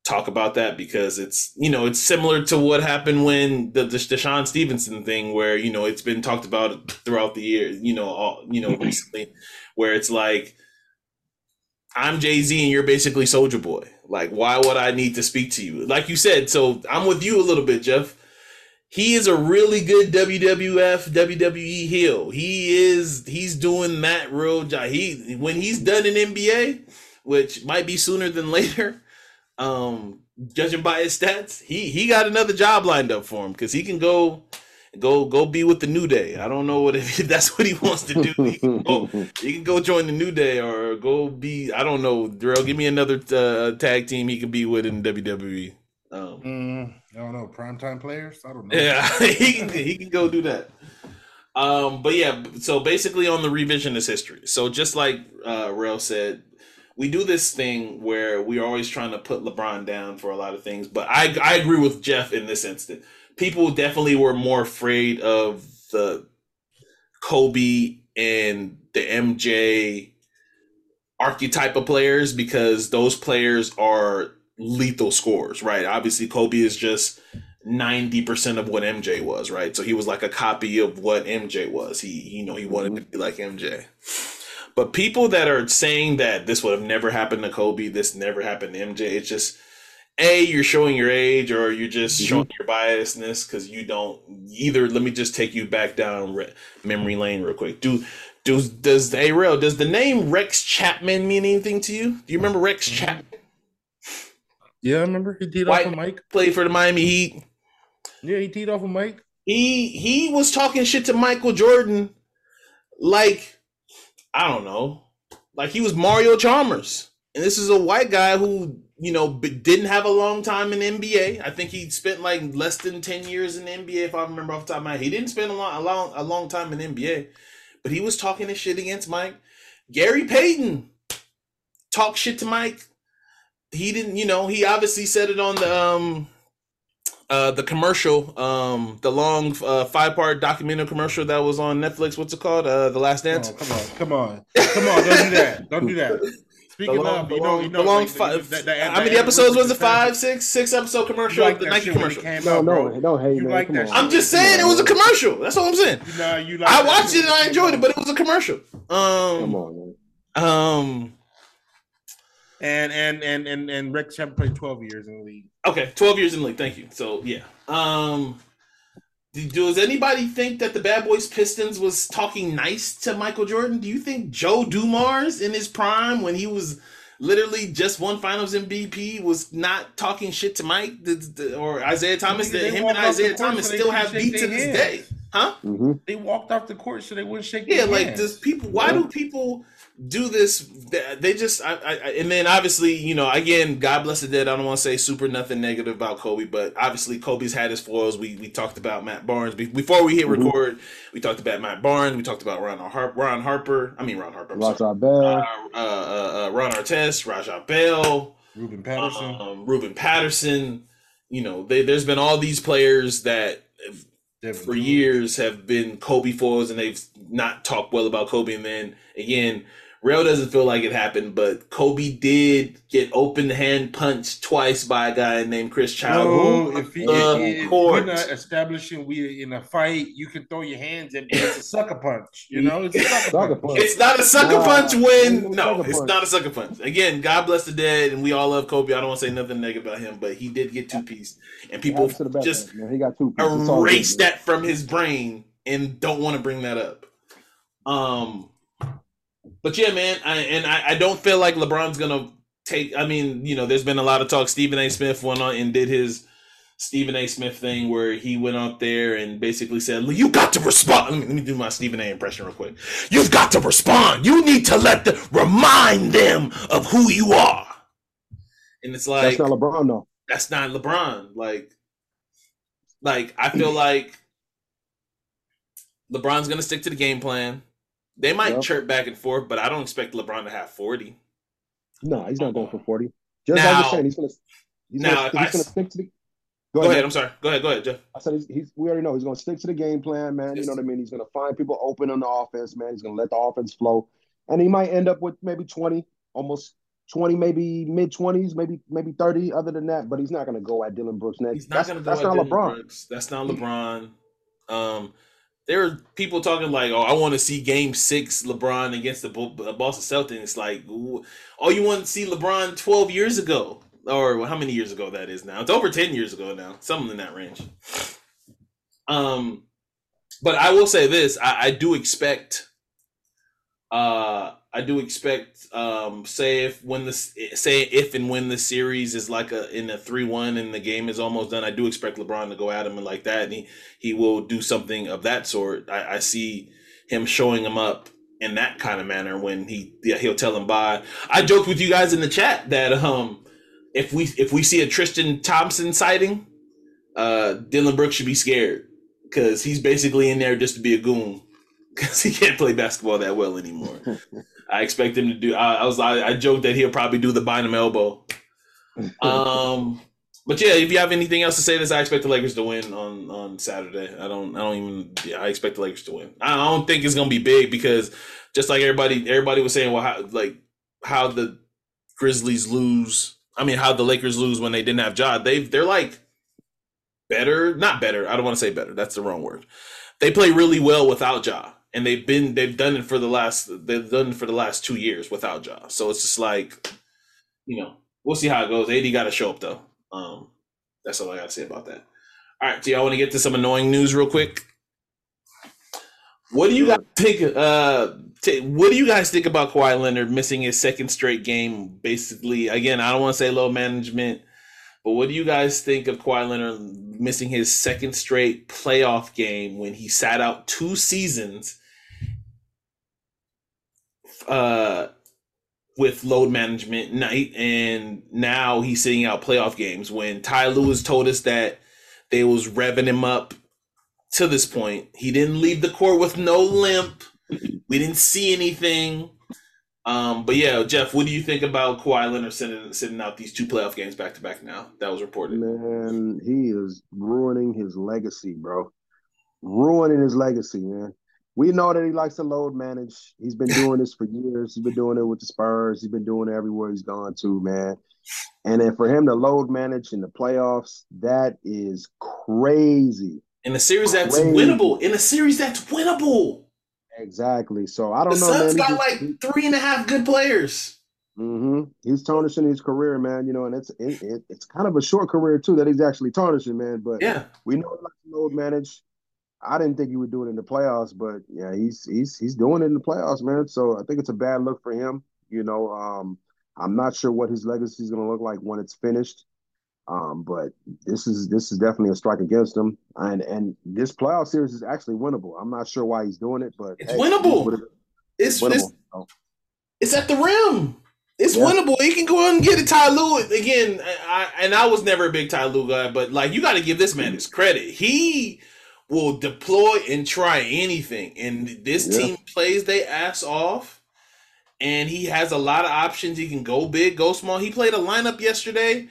talk about that because it's you know it's similar to what happened when the, the DeShawn Stevenson thing where you know it's been talked about throughout the year you know all you know mm-hmm. recently where it's like I'm Jay Z and you're basically Soulja Boy. Like, why would I need to speak to you? Like you said, so I'm with you a little bit, Jeff. He is a really good WWF WWE heel. He is he's doing that real job. He when he's done in NBA, which might be sooner than <laughs> later, um, judging by his stats, he he got another job lined up for him because he can go go go be with the New Day. I don't know what <laughs> if that's what he wants to do. He can go, he can go join the New Day or go be. I don't know, Darrell. Give me another uh, tag team he can be with in WWE. Um, Mm, I don't know. Primetime players? I don't know. yeah, <laughs> he can he can go do that. Um, but yeah, so basically on the revisionist history. So just like uh Rell said, we do this thing where we're always trying to put LeBron down for a lot of things. But I I agree with Jeff in this instance. People definitely were more afraid of the Kobe and the MJ archetype of players because those players are lethal scorers, right? Obviously, Kobe is just 90% of what MJ was, right? So he was like a copy of what MJ was. He, you know, he wanted to mm-hmm. be like MJ. But people that are saying that this would have never happened to Kobe, this never happened to MJ, it's just a you're showing your age or you're just Mhm. showing your biasness because you don't either. Let me just take you back down re- memory lane real quick. Do does does hey Rell does the name Rex Chapman mean anything to you? Do you remember Rex Mhm. Chapman? Yeah, I remember he teed White- off of Mike. Played for the Miami Heat. Yeah, he teed off of Mike. He he was talking shit to Michael Jordan, like I don't know, like he was Mario Chalmers, and this is a white guy who you know, didn't have a long time in NBA. I think he spent like less than ten years in NBA, if I remember off the top of my head. He didn't spend a long, a long, a long time in NBA, but he was talking his shit against Mike. Gary Payton talked shit to Mike. He didn't, you know, he obviously said it on the um uh the commercial, um the long uh five part documentary commercial that was on Netflix. What's it called? Uh The Last Dance. Oh, come on, come on, come on! Don't do that! Don't do that! Speaking long, of, you know, you know, long like, five, that, that, how many episodes was it? Five, six, six episode commercial. Like the Nike commercial. No, out, no, no, hey, man, like that. I'm just saying it was a commercial. That's all I'm saying. You know, you like I watched it and I enjoyed it, but it was a commercial. Um, come on, man. Um, and and and and and Rex Champ played 12 years in the league. Okay, 12 years in the league. Thank you. So yeah. Um, does anybody think that the Bad Boys Pistons was talking nice to Michael Jordan? Do you think Joe Dumars in his prime when he was literally just one Finals MVP was not talking shit to Mike the, the, or Isiah Thomas? That him and Isiah Thomas still have beat to this hands. day, huh? Mm-hmm. They walked off the court so they wouldn't shake. Yeah, like hands. does people? Why do people? Do this they just I, I, and then obviously you know again god bless the dead. I don't want to say super nothing negative about kobe but obviously kobe's had his foils we we talked about matt barnes. Before we hit mm-hmm. record we talked about matt barnes. We talked about ron, Har- ron harper. I mean ron harper Raja Bell. Uh, uh, uh, uh, ron artest raja bell ruben patterson. um, ruben patterson. You know they, there's been all these players that for years have been kobe foils and they've not talked well about kobe. And then again Rell doesn't feel like it happened, but Kobe did get open hand punched twice by a guy named Chris Child. No, if, he, if, you're not establishing we in a fight, you can throw your hands at it's a sucker punch. You know, it's a sucker, sucker punch. punch. It's not a sucker nah, punch when no, it's punch. not a sucker punch. Again, God bless the dead, and we all love Kobe. I don't want to say nothing negative about him, but he did get two piece, and people just man. he got two erase that from his brain and don't want to bring that up. Um but yeah, man, I, and I, I don't feel like LeBron's gonna take. I mean, you know, there's been a lot of talk. Stephen A. Smith went on and did his Stephen A. Smith thing where he went out there and basically said, "You got to respond." Let me, let me do my Stephen A. impression real quick. You've got to respond. You need to let the remind them of who you are. And it's like that's not LeBron, though. That's not LeBron. Like, like I feel like LeBron's gonna stick to the game plan. They might yep. chirp back and forth, but I don't expect LeBron to have 40. No, he's not going for 40. Just now, like saying, he's gonna he's now, gonna, he's gonna stick to the Go, go ahead, ahead. I'm sorry. Go ahead. Go ahead, Jeff. I said he's, he's, we already know he's going to stick to the game plan, man. You know what I mean? He's going to find people open on the offense, man. He's going to let the offense flow, and he might end up with maybe 20, almost 20, maybe mid 20s, maybe maybe 30. Other than that, but he's not going to go at Dillon Brooks next. He's not going to go that's at not LeBron. Brooks. That's not LeBron. Um, there are people talking like, "Oh, I want to see Game Six LeBron against the Boston Celtics." Like, oh, you want to see LeBron twelve years ago, or how many years ago that is now? It's over ten years ago now, something in that range. Um, but I will say this: I, I do expect, uh, I do expect, um, say if when the say if and when the series is like a in a three one and the game is almost done, I do expect LeBron to go at him and like that, and he he will do something of that sort. I, I see him showing him up in that kind of manner when he yeah, he'll tell him bye. I joked with you guys in the chat that um if we if we see a Tristan Thompson sighting, uh Dillon Brooks should be scared because he's basically in there just to be a goon because he can't play basketball that well anymore. <laughs> I expect him to do. I, I was I, I, joked that he'll probably do the bottom elbow. <laughs> Um, but yeah, if you have anything else to say, this I expect the Lakers to win on on Saturday. I don't I don't even. Yeah, I expect the Lakers to win. I don't think it's gonna be big because just like everybody everybody was saying, well, how like how the Grizzlies lose. I mean, how the Lakers lose when they didn't have Ja. They they're like better, not better. I don't want to say better. That's the wrong word. They play really well without Ja and they've been they've done it for the last they've done it for the last two years without Ja. So it's just like, you know, we'll see how it goes. AD got to show up though. Um, that's all I got to say about that. All right, do y'all want to get to some annoying news real quick? What do you guys think? Uh, t- what do you guys think about Kawhi Leonard missing his second straight game? Basically, again, I don't want to say load management, but what do you guys think of Kawhi Leonard missing his second straight playoff game when he sat out two seasons uh with load management night, and now he's sitting out playoff games. When Ty Lue told us that they was revving him up to this point, he didn't leave the court with no limp. We didn't see anything. Um, but yeah, Jeff, what do you think about Kawhi Leonard sitting sitting out these two playoff games back to back now? That was reported. Man, he is ruining his legacy, bro. Ruining his legacy, man. We know that he likes to load manage. He's been doing this for years. He's been doing it with the Spurs. He's been doing it everywhere he's gone to, man. And then for him to load manage in the playoffs, that is crazy. In a series that's crazy. winnable. In a series that's winnable. Exactly. So I don't the know. Suns man. got like three and a half good players. Mm-hmm. He's tarnishing his career, man. You know, and it's it, it, it's kind of a short career too that he's actually tarnishing, man. But yeah, we know like load manage. I didn't think he would do it in the playoffs, but yeah, he's he's he's doing it in the playoffs, man. So I think it's a bad look for him. You know, um, I'm not sure what his legacy is going to look like when it's finished. Um, but this is this is definitely a strike against him, and and this playoff series is actually winnable. I'm not sure why he's doing it, but it's hey, winnable. It's, winnable. It's, so. it's, at the rim. It's yeah. winnable. He can go out and get a Ty Lue again. I, and I was never a big Ty Lue guy, but like you got to give this man his credit. He will deploy and try anything, and this yeah. team plays they ass off. And he has a lot of options. He can go big, go small. He played a lineup yesterday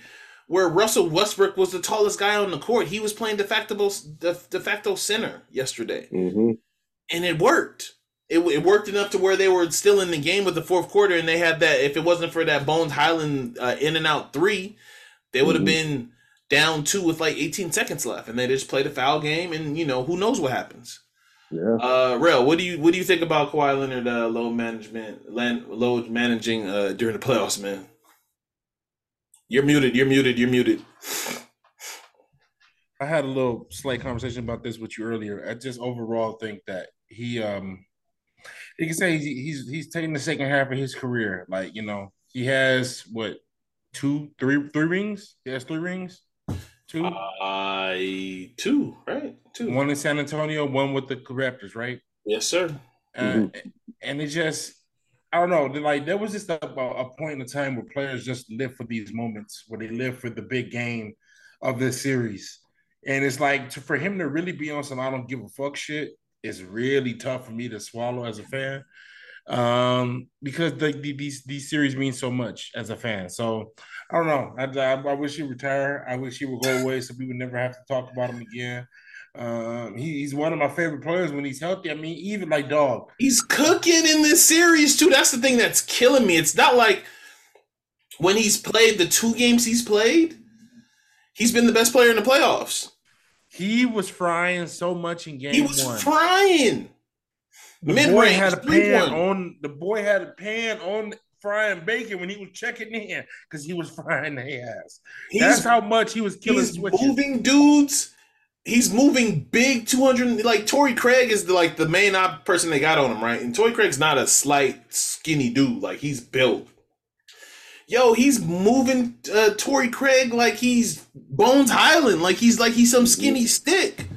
where Russell Westbrook was the tallest guy on the court. He was playing de facto de, de facto center yesterday, mm-hmm. and it worked. It, it worked enough to where they were still in the game with the fourth quarter, and they had that. If it wasn't for that Bones Hyland uh, in and out three, they would have mm-hmm. been down two with like 18 seconds left, and they just played a foul game, and you know who knows what happens. Yeah. Uh, Rell, what do you what do you think about Kawhi Leonard uh, load management, land load managing uh, during the playoffs, man? You're muted. You're muted. You're muted. I had a little slight conversation about this with you earlier. I just overall think that he um you can say he's he's taking the second half of his career. Like, you know, he has what two, three, three rings? He has three rings? Two? Uh two, right? Two. One in San Antonio, one with the Raptors, right? Yes, sir. Uh, mm-hmm. and it just I don't know. Like there was just a, a point in the time where players just live for these moments, where they live for the big game of this series, and it's like to, for him to really be on some I don't give a fuck shit is really tough for me to swallow as a fan, um, because the, the, these these series mean so much as a fan. So I don't know. I, I, I wish he retire. I wish he would go away so we would never have to talk about him again. Um, he, he's one of my favorite players when he's healthy. I mean, even like dog, he's cooking in this series too. That's the thing that's killing me. It's not like when he's played the two games he's played, he's been the best player in the playoffs. He was frying so much in game he was one. frying. The Mid-range, boy had a pan on. The boy had a pan on frying bacon when he was checking in because he was <laughs> frying the ass. He's, That's how much he was killing. He's switches. moving dudes he's moving big 200 like Torrey Craig is the, like the main op person they got on him right and Torrey Craig's not a slight skinny dude like he's built yo he's moving uh Torrey Craig like he's Bones Hyland, like he's like he's some skinny stick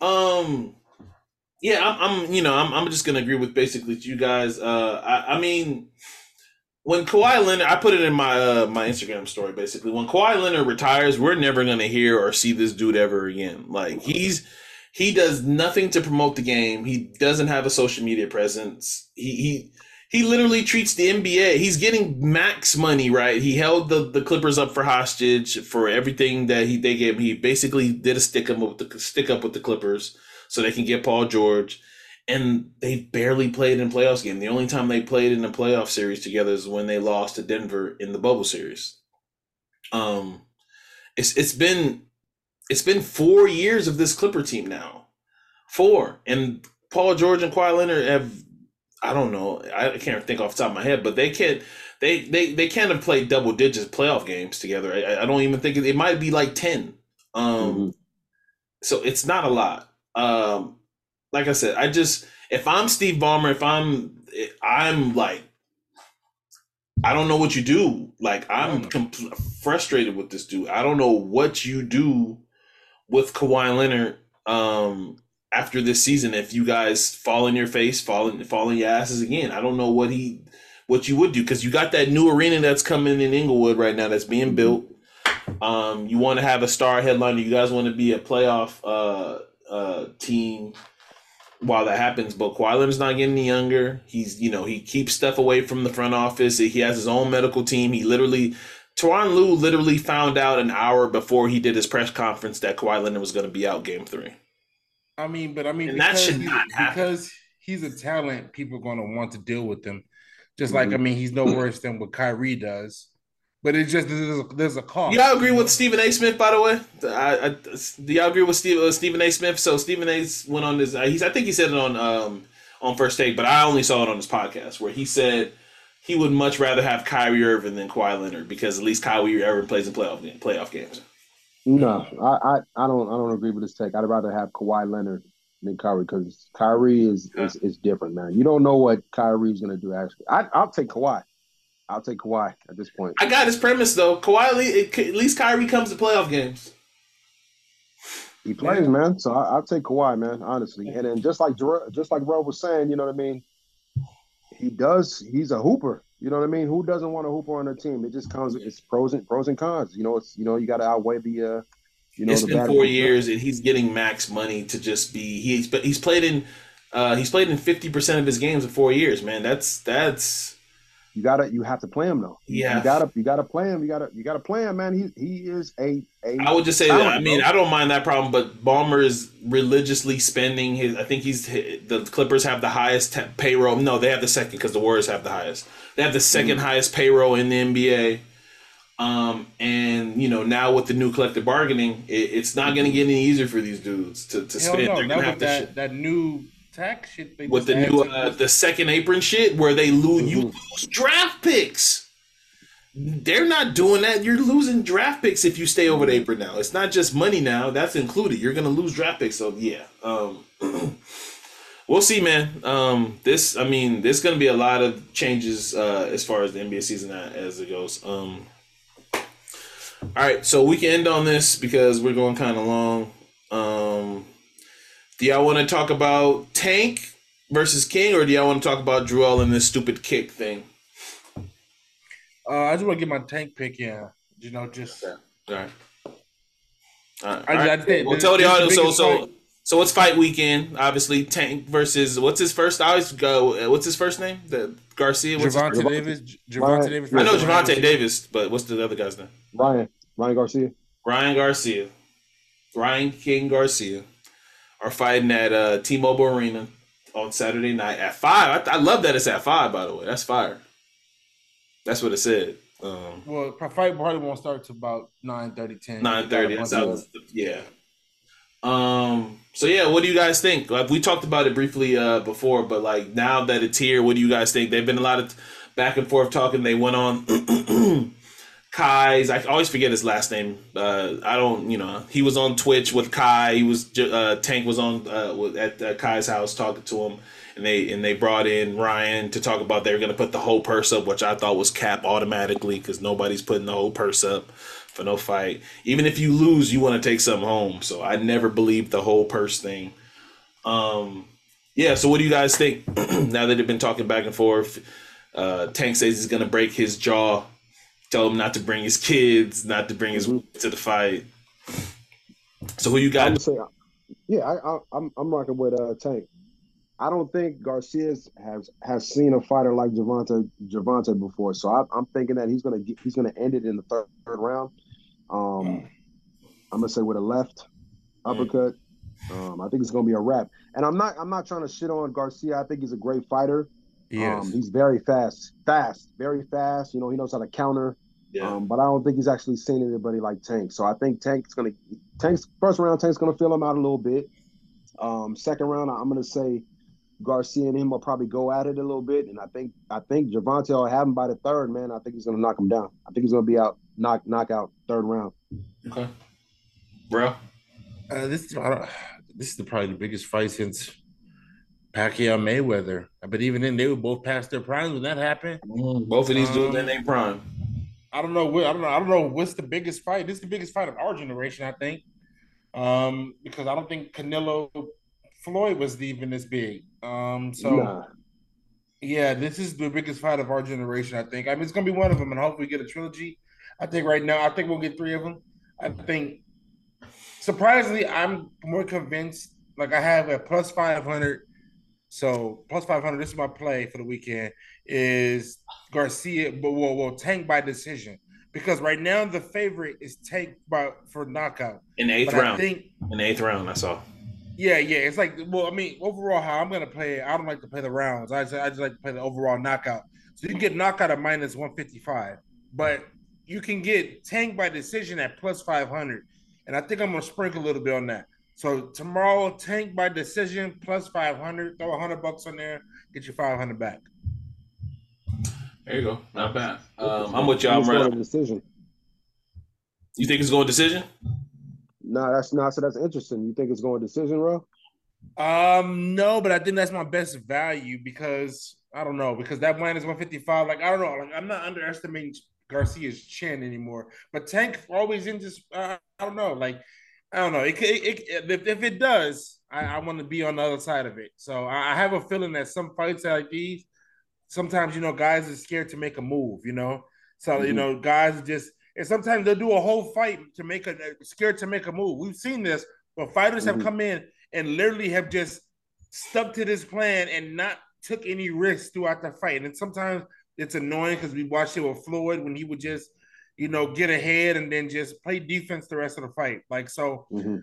um yeah I'm, I'm you know I'm, I'm just gonna agree with basically you guys uh I, I mean when Kawhi Leonard, I put it in my uh, my Instagram story basically. When Kawhi Leonard retires, we're never gonna hear or see this dude ever again. Like he's he does nothing to promote the game. He doesn't have a social media presence. He he he literally treats the NBA. He's getting max money, right? He held the, the Clippers up for hostage for everything that he they gave. Him. He basically did a stick up with the stick up with the Clippers so they can get Paul George and they barely played in playoffs game. The only time they played in a playoff series together is when they lost to Denver in the bubble series. Um, it's it's been it's been four years of this Clipper team now, four, and Paul George and Kawhi Leonard have I don't know I can't think off the top of my head, but they can't they they they can't have played double digits playoff games together. I, I don't even think it, it might be like ten. Um, mm-hmm. so it's not a lot. Um, like I said, I just if I'm Steve Ballmer, if I'm I'm like I don't know what you do. Like I'm compl- frustrated with this dude. I don't know what you do with Kawhi Leonard um, after this season. If you guys fall in your face, fall in, fall in your asses again, I don't know what he what you would do because you got that new arena that's coming in Inglewood right now that's being built. Um, you want to have a star headliner. You guys want to be a playoff uh, uh, team while that happens. But Kawhi Leonard's not getting any younger. He's you know he keeps stuff away from the front office. He has his own medical team. He literally. Tyronn Lue literally found out an hour before he did his press conference that Kawhi Leonard was going to be out game three. I mean, but I mean, And that should not happen. because he's a talent, people are going to want to deal with him. Just like I Mm-hmm. mean, he's no worse than what Kyrie does. But it's just there's a, there's a cost. Y'all agree with Stephen A. Smith, by the way? I, I, do y'all agree with Steve, uh, Stephen A. Smith? So Stephen A. went on this. Uh, he's, I think he said it on um, on first take, but I only saw it on his podcast where he said he would much rather have Kyrie Irving than Kawhi Leonard because at least Kyrie Irving plays in playoff game, playoff games. No, I, I, I don't I don't agree with this take. I'd rather have Kawhi Leonard than Kyrie because Kyrie is, is is different, man. You don't know what Kyrie's gonna do. Actually, I, I'll take Kawhi. I'll take Kawhi at this point. I got his premise though. Kawhi, at least Kyrie comes to playoff games. He plays, man. So I, I'll take Kawhi, man. Honestly, and then just like Jer- just like Rob was saying, you know what I mean. He does. He's a hooper. You know what I mean. Who doesn't want a hooper on their team? It just comes. It's pros and pros and cons. You know. It's you know you got to outweigh the. uh you know it's been four years and he's getting max money to just be he's but he's played in uh he's played in 50% of his games in four years man that's that's You gotta. You have to play him though. Yeah. You gotta. You gotta play him. You gotta. You gotta play him, man. He he is a a. I would just say that. I mean, bro. I don't mind that problem, but Ballmer is religiously spending his. I think he's the Clippers have the highest te- payroll. No, they have the second because the Warriors have the highest. They have the 2nd Mm. highest payroll in the NBA. Um, and you know now with the new collective bargaining, it, it's not going to get any easier for these dudes to, to Hell spend. no, They're not going to have with to that that new tax shit. They with the new uh, the- the second apron shit where they lose you Mhm. lose draft picks. They're not doing that. You're losing draft picks if you stay over the apron now. It's not just money now. That's included. You're gonna lose draft picks. So yeah. Um <clears throat> we'll see, man. Um this I mean, there's gonna be a lot of changes uh as far as the NBA season as it goes. Um all right, so we can end on this because we're going kind of long. Um, do y'all want to talk about Tank versus King, or do y'all want to talk about Joel and this stupid kick thing? uh, I just want to get my tank pick in. You know, just All right. All right. I- All right. I think Well, tell the this is the audience. So, so, fight. so it's fight weekend. Obviously, Tank versus what's his first? I always go. uh, What's his first name? The Garcia. What's Gervonta first- Davis. J- Ryan- Gervonta Davis. I know versus Gervonta Garcia. Davis, but what's the other guy's name? Ryan Ryan Garcia. Ryan Garcia, Ryan King Garcia are fighting at uh, T-Mobile Arena on Saturday night at five. I, I love that it's at five. By the way, that's fire. That's what it said. Um, Well, fight probably won't start to about 9 30, 10. Nine thirty. Got a That's bunch how. of- Yeah. Um. So yeah, what do you guys think? Like we talked about it briefly uh before, but like now that it's here, what do you guys think? They've been a lot of back and forth talking. They went on <clears throat> Kai's. I always forget his last name. Uh, I don't. You know, he was on Twitch with Kai. He was uh, Tank was on uh, at Kai's house talking to him, and they and they brought in Ryan to talk about they were going to put the whole purse up, which I thought was cap automatically because nobody's putting the whole purse up for no fight. Even if you lose, you want to take something home. So I never believed the whole purse thing. Um, yeah. So what do you guys think <clears throat> now that they've been talking back and forth? Uh, Tank says he's going to break his jaw. Tell him not to bring his kids, not to bring his Mhm. to the fight. So who you got? say, yeah, I, I, I'm I'm rocking with uh, Tank. I don't think Garcia's has has seen a fighter like Gervonta Gervonta before, so I, I'm thinking that he's gonna get, he's gonna end it in the third, third round. Um, I'm gonna say with a left uppercut. Um, I think it's gonna be a wrap. And I'm not I'm not trying to shit on Garcia. I think he's a great fighter. Yes. Um, he's very fast, fast, very fast. You know, he knows how to counter. Yeah. Um, but I don't think he's actually seen anybody like Tank. So I think Tank's gonna Tank's first round. Tank's gonna fill him out a little bit. Um, second round, I'm gonna say Garcia and him will probably go at it a little bit, and I think I think Gervonta will have him by the third. Man, I think he's gonna knock him down. I think he's gonna be out, knock knock out third round. Okay. Bro. Uh, this is I don't, this is the, probably the biggest fight since Pacquiao Mayweather. But even then, they were both past their primes when that happened. Both of these dudes in Um, their prime. I don't know what I don't know. I don't know what's the biggest fight. This is the biggest fight of our generation, I think. Um, because I don't think Canelo Floyd was even this big. Um, so Nah. Yeah, this is the biggest fight of our generation. I think. I mean, it's gonna be one of them, and hopefully we get a trilogy. I think right now, I think we'll get three of them. I think, surprisingly, I'm more convinced. Like I have a plus five hundred. So plus five hundred. This is my play for the weekend. Is Garcia, but will will Tank by decision because right now the favorite is Tank by for knockout in eighth but round. I think in eighth round, I saw. Yeah, yeah. It's like, well, I mean, overall, how I'm gonna play. I don't like to play the rounds. I just, I just like to play the overall knockout. So you can get knockout at minus 155, but you can get Tank by decision at plus 500, and I think I'm gonna sprinkle a little bit on that. So tomorrow, Tank by decision plus 500. Throw 100 bucks on there, get your 500 back. There you go. Not bad. Um, I'm with y'all. I'm right. Decision. You think it's going decision? No, that's not. So that's interesting. You think it's going decision, bro? Um, no, but I think that's my best value because I don't know because that minus one fifty five. Like I don't know. Like I'm not underestimating Garcia's chin anymore. But Tank always in just uh, I don't know. Like I don't know. It, it, it if, if it does, I, I want to be on the other side of it. So I, I have a feeling that some fights like these, sometimes you know guys are scared to make a move. You know, so mm-hmm. you know guys just and sometimes they'll do a whole fight to make a scared to make a move. We've seen this, but fighters mm-hmm. have come in and literally have just stuck to this plan and not took any risks throughout the fight. And sometimes it's annoying because we watched it with Floyd when he would just, you know, get ahead and then just play defense the rest of the fight. Like so, mm-hmm.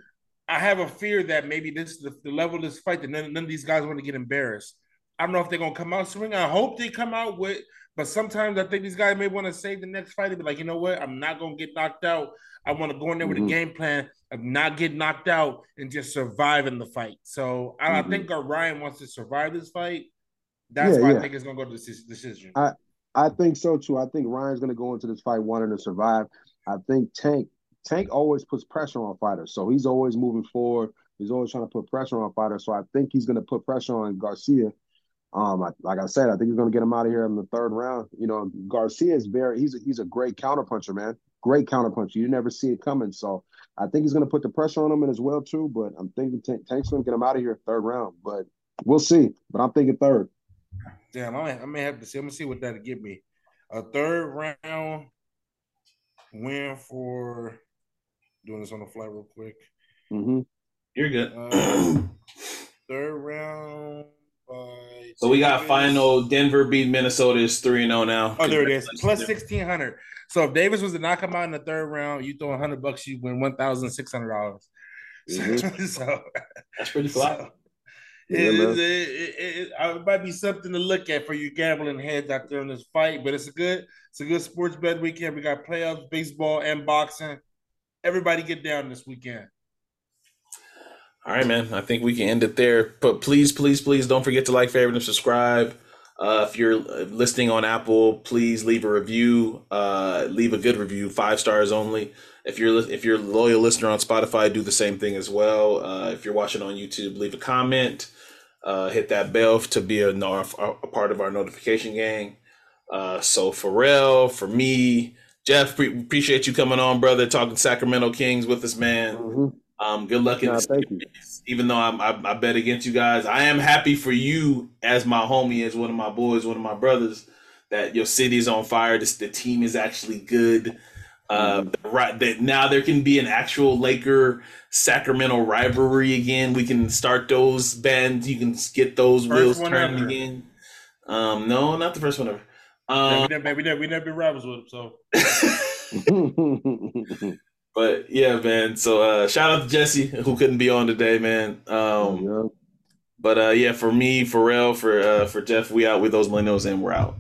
I have a fear that maybe this is the, the level of this fight that none, none of these guys want to get embarrassed. I don't know if they're gonna come out swinging. I hope they come out with but sometimes I think these guys may want to save the next fight and be like, you know what? I'm not gonna get knocked out. I want to go in there with mm-hmm. a game plan of not get knocked out and just survive in the fight. So I, mm-hmm. I think Ryan wants to survive this fight. That's yeah, why yeah. I think it's gonna go to this decision. I I think so too. I think Ryan's gonna go into this fight wanting to survive. I think Tank Tank always puts pressure on fighters, so he's always moving forward. He's always trying to put pressure on fighters. So I think he's going to put pressure on Garcia um, I, like I said, I think he's going to get him out of here in the third round. You know, Garcia is very he's a, he's a great counterpuncher, man. Great counterpuncher. You never see it coming. So I think he's going to put the pressure on him as well too. But I'm thinking T- Tank's going to get him out of here third round. But we'll see. But I'm thinking third. Damn, I may, I may have to see. I'm gonna see what that'll give me. A third round win for doing this on the fly real quick. Mm-hmm. You're good. Uh, <clears throat> third round so we got final Denver beat Minnesota is 3 0 now. Oh, there it is. Plus 1600. So if Davis was to knock him out in the third round, you throw 100 bucks, you win $1,600. Mm-hmm. <laughs> so that's pretty flat. So, it, it, it, it, might be something to look at for you gambling heads out there in this fight, but it's a good, it's a good sports bet weekend. We got playoffs, baseball, and boxing. Everybody get down this weekend. All right, man. I think we can end it there. But please, please, please don't forget to like, favorite, and subscribe. Uh, if you're listening on Apple, please leave a review. Uh, leave a good review, five stars only. If you're if you're a loyal listener on Spotify, do the same thing as well. Uh, if you're watching on YouTube, leave a comment. Uh, hit that bell to be a, a part of our notification gang. Uh, so for real, for me, Jeff, pre- appreciate you coming on, brother. Talking Sacramento Kings with us, man. Mm-hmm. Um, good luck in no, the Even though I'm, I, I, bet against you guys, I am happy for you as my homie, as one of my boys, one of my brothers, that your city is on fire. This, the team is actually good. Uh, mm-hmm. right that now there can be an actual Laker Sacramento rivalry again. We can start those bands. You can get those first wheels turning ever. again. Um, no, not the first one ever. Um, we, never, we, never, we never been rivals with them, so. <laughs> But yeah, man. So uh, shout out to Jesse who couldn't be on today, man. Um, yeah. But uh, yeah, for me, for Rell, for uh, for Jeff, we out with those millennials and we're out.